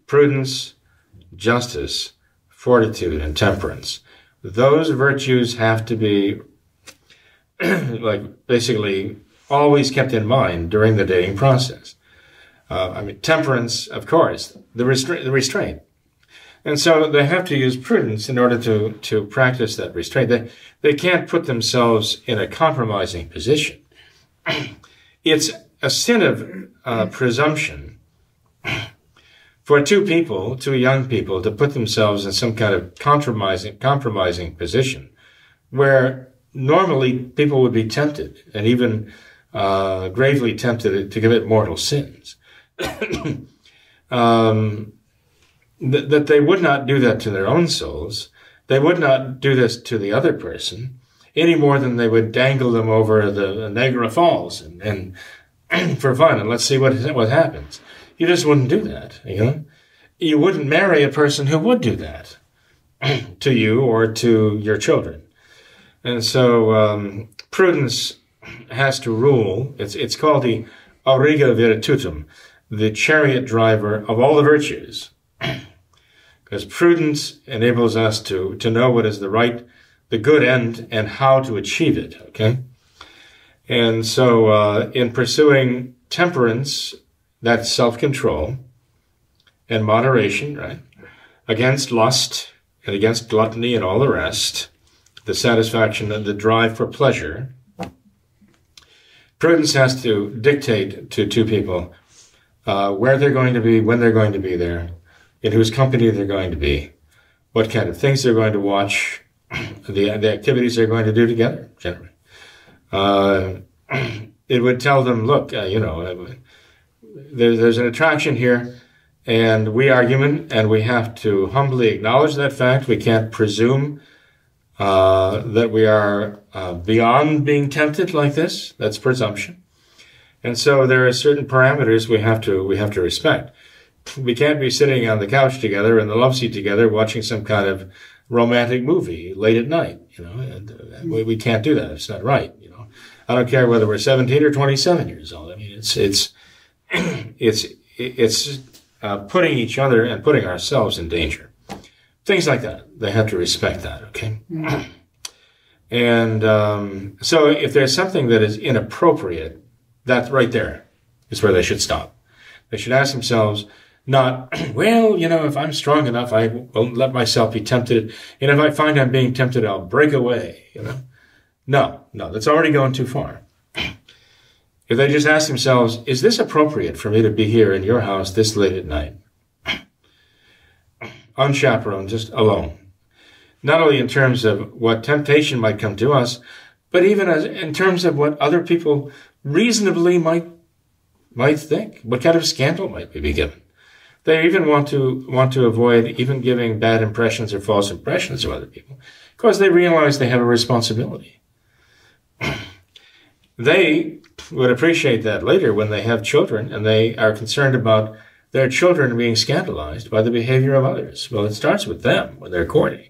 prudence, justice, fortitude, and temperance. Those virtues have to be, *clears throat* like, basically always kept in mind during the dating process. Uh, I mean, temperance, of course, the, restra- the restraint. And so they have to use prudence in order to, to practice that restraint. They, they can't put themselves in a compromising position. *clears throat* it's a sin of uh, presumption *clears throat* for two people, two young people, to put themselves in some kind of compromising, compromising position where normally people would be tempted and even uh, gravely tempted to commit mortal sins. *coughs* um, th- that they would not do that to their own souls. They would not do this to the other person any more than they would dangle them over the Niagara Falls and, and *coughs* for fun and let's see what what happens. You just wouldn't do that, you know. You wouldn't marry a person who would do that *coughs* to you or to your children. And so um, prudence has to rule. It's it's called the auriga virtutum, the chariot driver of all the virtues. *clears throat* Because prudence enables us to, to know what is the right, the good end, and how to achieve it, okay? And so, uh, in pursuing temperance, that's self control and moderation, right? Against lust and against gluttony and all the rest, the satisfaction and the drive for pleasure. Prudence has to dictate to two people uh, where they're going to be, when they're going to be there, in whose company they're going to be, what kind of things they're going to watch, *clears throat* the, the activities they're going to do together, generally. Uh, *clears throat* it would tell them, look, uh, you know, uh, there, there's an attraction here, and we are human, and we have to humbly acknowledge that fact. We can't presume uh, that we are uh, beyond being tempted like this. That's presumption. And so there are certain parameters we have to we have to respect. we can't be sitting on the couch together in the love seat together watching some kind of romantic movie late at night. You know, and we, we can't do that. It's not right. You know, I don't care whether we're 17 or 27 years old. I mean, it's it's *clears throat* it's it's uh, putting each other and putting ourselves in danger. Things like that. They have to respect that. Okay. And um, so, if there's something that is inappropriate, that right there is where they should stop. They should ask themselves, not, *clears throat* well, you know, if I'm strong enough, I won't let myself be tempted. And if I find I'm being tempted, I'll break away, you know. No, no, that's already going too far. *clears throat* If they just ask themselves, is this appropriate for me to be here in your house this late at night? Unchaperoned, just alone not only in terms of what temptation might come to us, but even as, in terms of what other people reasonably might might think. What kind of scandal might be given? They even want to want to avoid even giving bad impressions or false impressions of other people, because they realize they have a responsibility. *clears throat* they would appreciate that later when they have children and they are concerned about their children being scandalized by the behavior of others. Well, it starts with them when they're courting.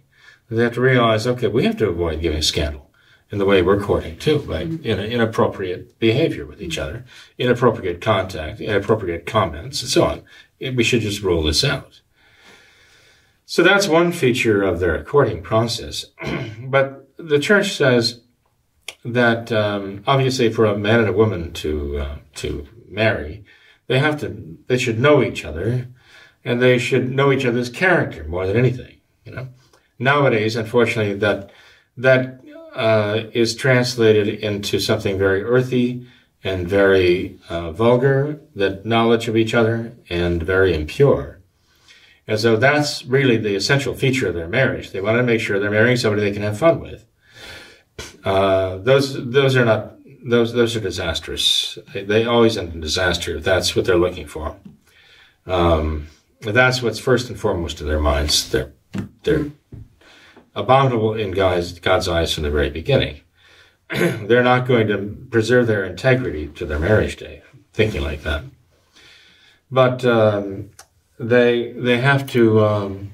They have to realize, okay, we have to avoid giving scandal in the way we're courting too, by mm-hmm. in inappropriate behavior with each other, inappropriate contact, inappropriate comments, and so on. We should just rule this out. So that's one feature of their courting process. *clears throat* but the church says that um, obviously for a man and a woman to uh, to marry, they have to they should know each other, and they should know each other's character more than anything. You know nowadays, unfortunately, that that uh, is translated into something very earthy and very uh, vulgar, that knowledge of each other, and very impure. And so that's really the essential feature of their marriage. They want to make sure they're marrying somebody they can have fun with. Uh, those those are not those those are disastrous. They, always end in disaster that's what they're looking for. Um, that's what's first and foremost in their minds. They're they're abominable in God's, God's eyes from the very beginning. *clears throat* They're not going to preserve their integrity to their marriage day, thinking like that. But um, they they have to um,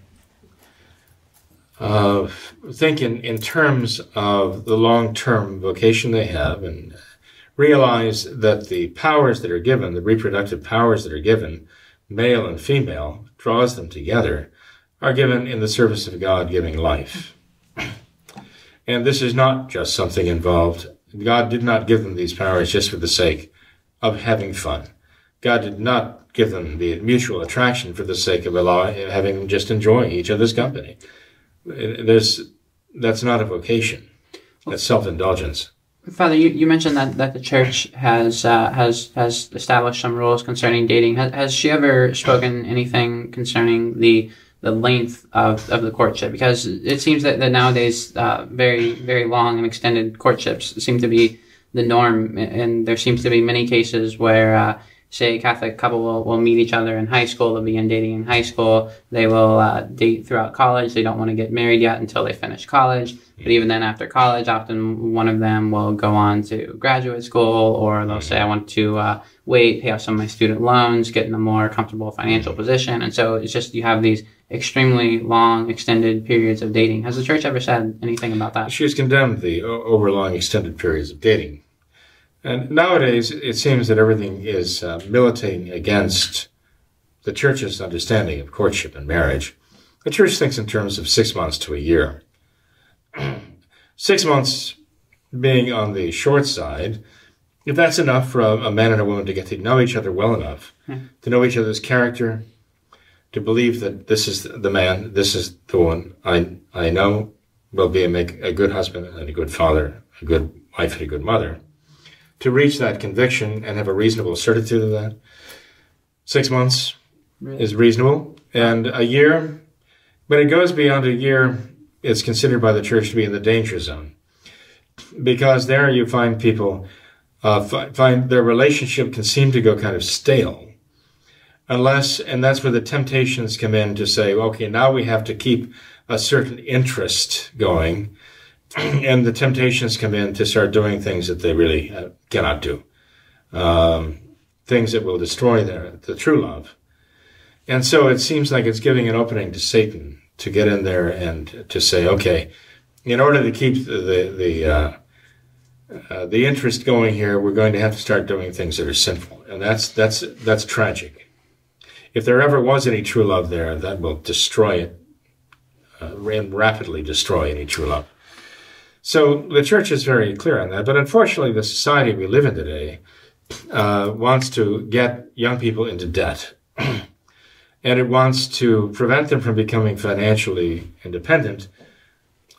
think in, in terms of the long term vocation they have and realize that the powers that are given, the reproductive powers that are given, male and female, draws them together are given in the service of God giving life. And this is not just something involved. God did not give them these powers just for the sake of having fun. God did not give them the mutual attraction for the sake of Allah, having them just enjoy each other's company. There's, that's not a vocation. That's self-indulgence. Father, you, you mentioned that, that the church has uh, has has established some rules concerning dating. Has, has she ever spoken anything concerning the the length of, of the courtship? Because it seems that, that nowadays uh, very very long and extended courtships seem to be the norm, and there seems to be many cases where. Uh, say Catholic couple will, will meet each other in high school, they'll begin dating in high school, they will uh, date throughout college, they don't want to get married yet until they finish college. But even then, after college, often one of them will go on to graduate school, or they'll say, I want to uh, wait, pay off some of my student loans, get in a more comfortable financial position. And so it's just you have these extremely long, extended periods of dating. Has the church ever said anything about that? She has condemned the over long, extended periods of dating. And nowadays, it seems that everything is uh, militating against the church's understanding of courtship and marriage. The church thinks in terms of six months to a year. *clears throat* six months being on the short side, if that's enough for a, a, man and a woman to get to know each other well enough, hmm. to know each other's character, to believe that this is the man, this is the one I I know will be a make a good husband and a good father, a good wife and a good mother to reach that conviction and have a reasonable certitude of that. Six months is reasonable, and a year. When it goes beyond a year, it's considered by the church to be in the danger zone, because there you find people uh, find their relationship can seem to go kind of stale, unless, and that's where the temptations come in to say, okay, now we have to keep a certain interest going *clears throat* and the temptations come in to start doing things that they really uh, cannot do, um, things that will destroy their the true love. And so it seems like it's giving an opening to Satan to get in there and to say, okay, in order to keep the the the, uh, uh, the interest going here, we're going to have to start doing things that are sinful, and that's that's that's tragic. If there ever was any true love there, that will destroy it, uh, and rapidly destroy any true love. So the church is very clear on that, but unfortunately, the society we live in today uh, wants to get young people into debt. *clears throat* and it wants to prevent them from becoming financially independent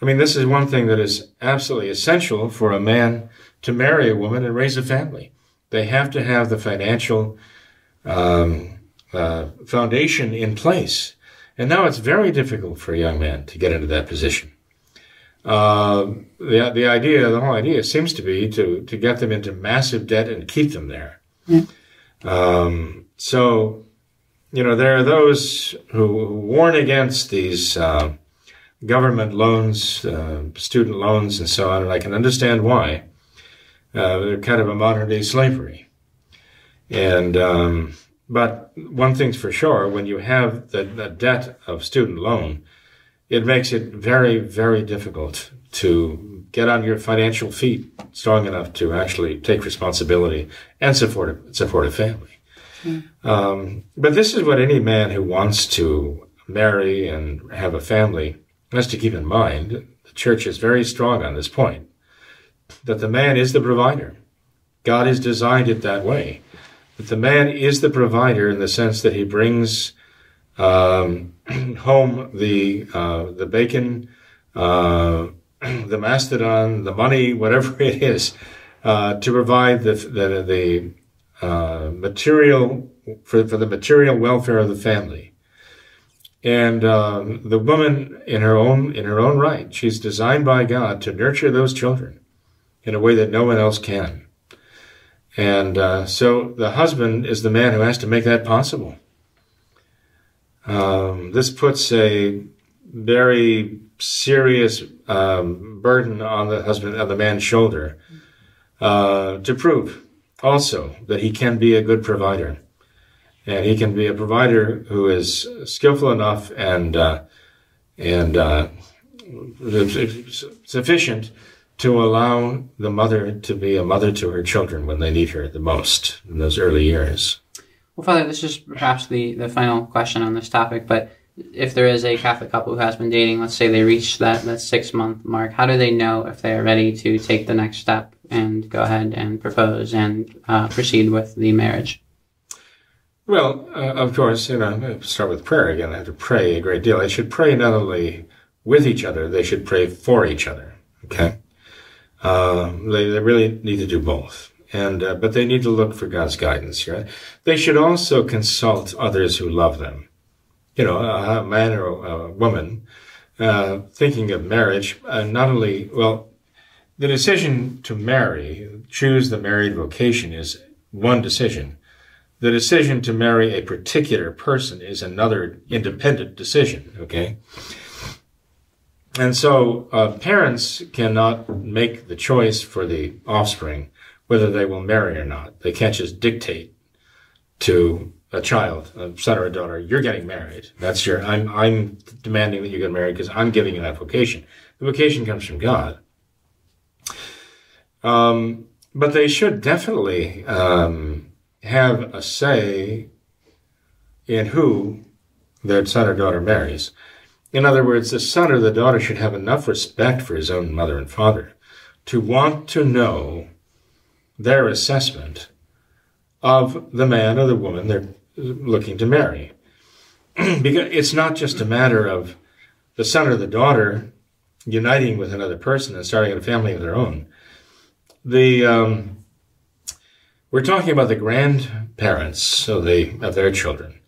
I mean, this is one thing that is absolutely essential for a man to marry a woman and raise a family. They have to have the financial um, uh, foundation in place. And now it's very difficult for a young man to get into that position. Uh, the, the idea, the whole idea seems to be to, to get them into massive debt and keep them there. Yeah. Um, so, you know, there are those who, who warn against these uh, government loans, uh, student loans, and so on, and I can understand why. Uh, they're kind of a modern day slavery. And, um, but one thing's for sure, when you have the, the debt of student loan, it makes it very, very difficult to get on your financial feet strong enough to actually take responsibility and support a, support a family. Mm. Um, but this is what any man who wants to marry and have a family has to keep in mind, the church is very strong on this point, that the man is the provider. God has designed it that way. That the man is the provider in the sense that he brings um, *clears throat* home the uh, the bacon, uh, the mastodon, the money, whatever *laughs* it is, uh, to provide the the, the uh, material for, for the material welfare of the family. And um, the woman in her own in her own right she's designed by god to nurture those children in a way that no one else can. And uh, so the husband is the man who has to make that possible um, this puts a very serious um, burden on the husband on the man's shoulder uh, to prove also that he can be a good provider and he can be a provider who is skillful enough and uh, and uh, sufficient to allow the mother to be a mother to her children when they need her the most in those early years. Well, Father, this is perhaps the, the final question on this topic, but if there is a Catholic couple who has been dating, let's say they reach that, that six month mark, how do they know if they are ready to take the next step and go ahead and propose and uh, proceed with the marriage? Well, uh, of course, you know, start with prayer again. They have to pray a great deal. They should pray not only with each other, they should pray for each other. Okay? Uh, they, they really need to do both. And, uh, but they need to look for God's guidance, right? They should also consult others who love them. You know, a man or a woman, uh, thinking of marriage, uh, not only, well, the decision to marry, choose the married vocation is one decision the decision to marry a particular person is another independent decision, okay? And so uh, parents cannot make the choice for the offspring whether they will marry or not. They can't just dictate to a child, a son or a daughter, you're getting married. That's your, I'm, I'm demanding that you get married because I'm giving you that vocation. The vocation comes from God. Um, but they should definitely, um, have a say in who their son or daughter marries. In other words, the son or the daughter should have enough respect for his own mother and father to want to know their assessment of the man or the woman they're looking to marry. *clears throat* because it's not just a matter of the son or the daughter uniting with another person and starting a family of their own. The um, we're talking about the grandparents of, the, of their children.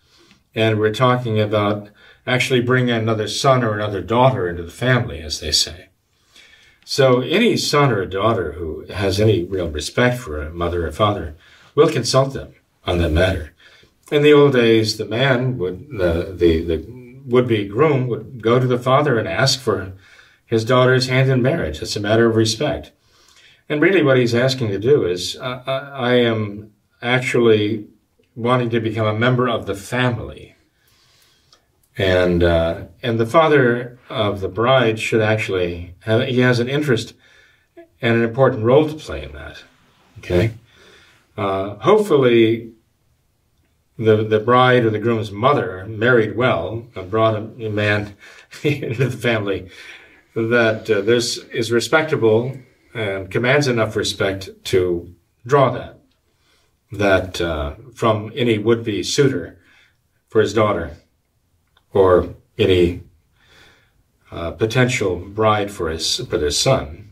And we're talking about actually bringing another son or another daughter into the family, as they say. So any son or daughter who has any real respect for a mother or father will consult them on that matter. In the old days, the man would, the, the, the would-be groom would go to the father and ask for his daughter's hand in marriage. It's a matter of respect. And really, what he's asking to do is, uh, I am actually wanting to become a member of the family. And uh, and the father of the bride should actually have he has an interest and an important role to play in that. Okay, uh, hopefully. The, the bride or the groom's mother married well and brought a, a man *laughs* into the family that uh, this is respectable and commands enough respect to draw that that uh, from any would-be suitor for his daughter or any uh, potential bride for his for their son.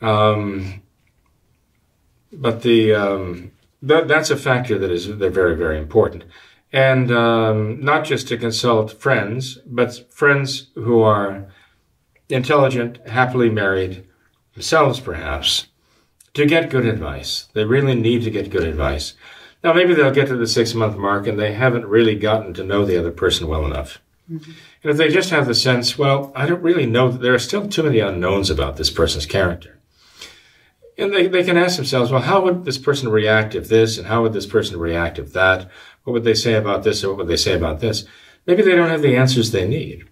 Um, but the um, that, that's a factor that is they're very very important, and um, not just to consult friends, but friends who are intelligent, happily married, themselves perhaps, to get good advice. They really need to get good advice. Now, maybe they'll get to the six month mark and they haven't really gotten to know the other person well enough. Mm-hmm. And if they just have the sense, well, I don't really know, that there are still too many unknowns about this person's character. And they, they can ask themselves, well, how would this person react if this, and how would this person react if that? What would they say about this, or what would they say about this? Maybe they don't have the answers they need.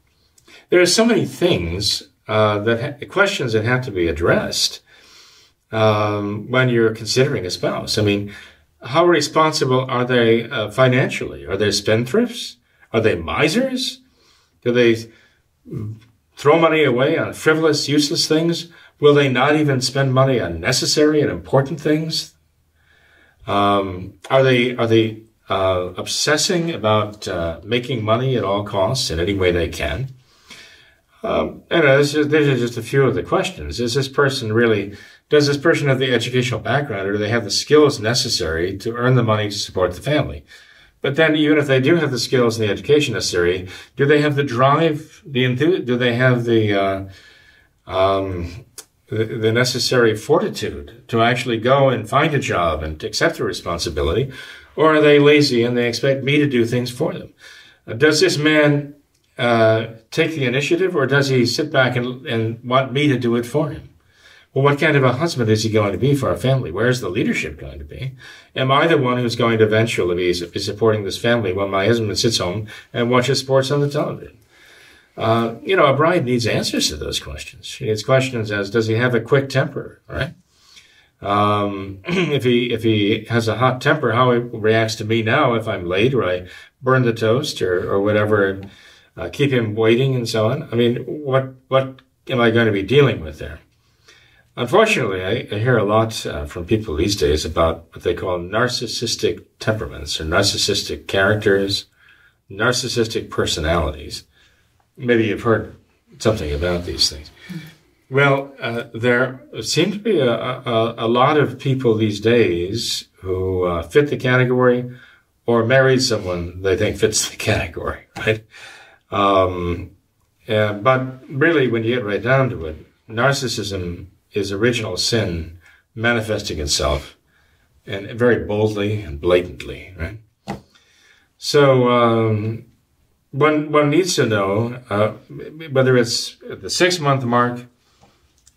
There are so many things uh, that ha- questions that have to be addressed um, when you're considering a spouse. I mean, how responsible are they uh, financially? Are they spendthrifts? Are they misers? Do they throw money away on frivolous, useless things? Will they not even spend money on necessary and important things? Um, are they are they uh, obsessing about uh, making money at all costs in any way they can? Um, and these are just a few of the questions. Is this person really does this person have the educational background or do they have the skills necessary to earn the money to support the family? But then even if they do have the skills and the education necessary, do they have the drive, the enthusiasm, do they have the, uh, um, the, the necessary fortitude to actually go and find a job and accept the responsibility? Or are they lazy and they expect me to do things for them? Uh, does this man uh, take the initiative or does he sit back and, and want me to do it for him? Well, what kind of a husband is he going to be for our family? Where's the leadership going to be? Am I the one who's going to eventually be supporting this family when my husband sits home and watches sports on the television? Uh, you know, a bride needs answers to those questions. She needs questions as, does he have a quick temper? Right? Um, *clears throat* if he, if he has a hot temper, how he reacts to me now if I'm late or I burn the toast or, or whatever, uh, keep him waiting and so on. I mean, what, what am I going to be dealing with there? Unfortunately, I, I hear a lot uh, from people these days about what they call narcissistic temperaments or narcissistic characters, narcissistic personalities. Maybe you've heard something about these things. Well, uh, there seem to be a, a, a, lot of people these days who uh, fit the category or married someone they think fits the *laughs* category, right? Um, yeah, but really, when you get right down to it, narcissism is original sin manifesting itself and very boldly and blatantly, right? So um, one one needs to know uh, whether it's at the six month mark,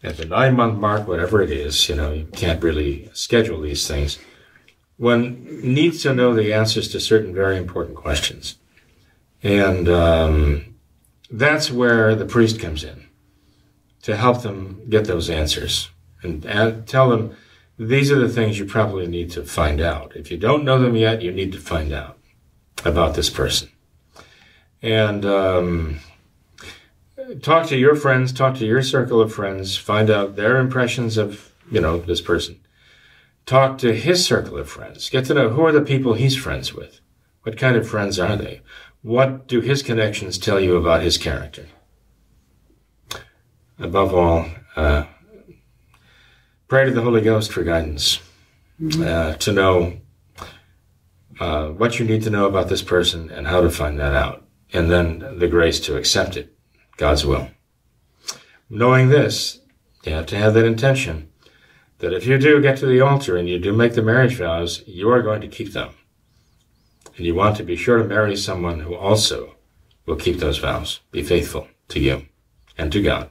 at the nine month mark, whatever it is. You know, you can't really schedule these things. One needs to know the answers to certain very important questions, and um, that's where the priest comes in to help them get those answers and tell them these are the things you probably need to find out. If you don't know them yet, you need to find out about this person. And um, talk to your friends, talk to your circle of friends, find out their impressions of, you know, this person. Talk to his circle of friends. Get to know who are the people he's friends with. What kind of friends are they? What do his connections tell you about his character? Above all, uh, pray to the Holy Ghost for guidance, mm-hmm. uh, to know uh, what you need to know about this person and how to find that out, and then the grace to accept it, God's will. Knowing this, you have to have that intention that if you do get to the altar and you do make the marriage vows, you are going to keep them. And you want to be sure to marry someone who also will keep those vows, be faithful to you and to God.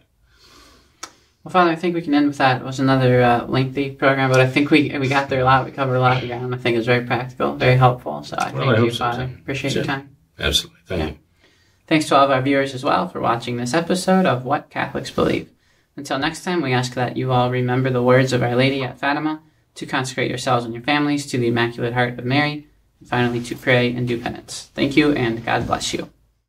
Well, Father, I think we can end with that. It was another uh, lengthy program, but I think we we got there a lot. We covered a lot of ground. I think it was very practical, very helpful. So I well, thank I you, so, Father. Appreciate sure. your time. Absolutely. Thank yeah. you. Thanks to all of our viewers as well for watching this episode of What Catholics Believe. Until next time, we ask that you all remember the words of Our Lady at Fatima to consecrate yourselves and your families to the Immaculate Heart of Mary, and finally to pray and do penance. Thank you, and God bless you.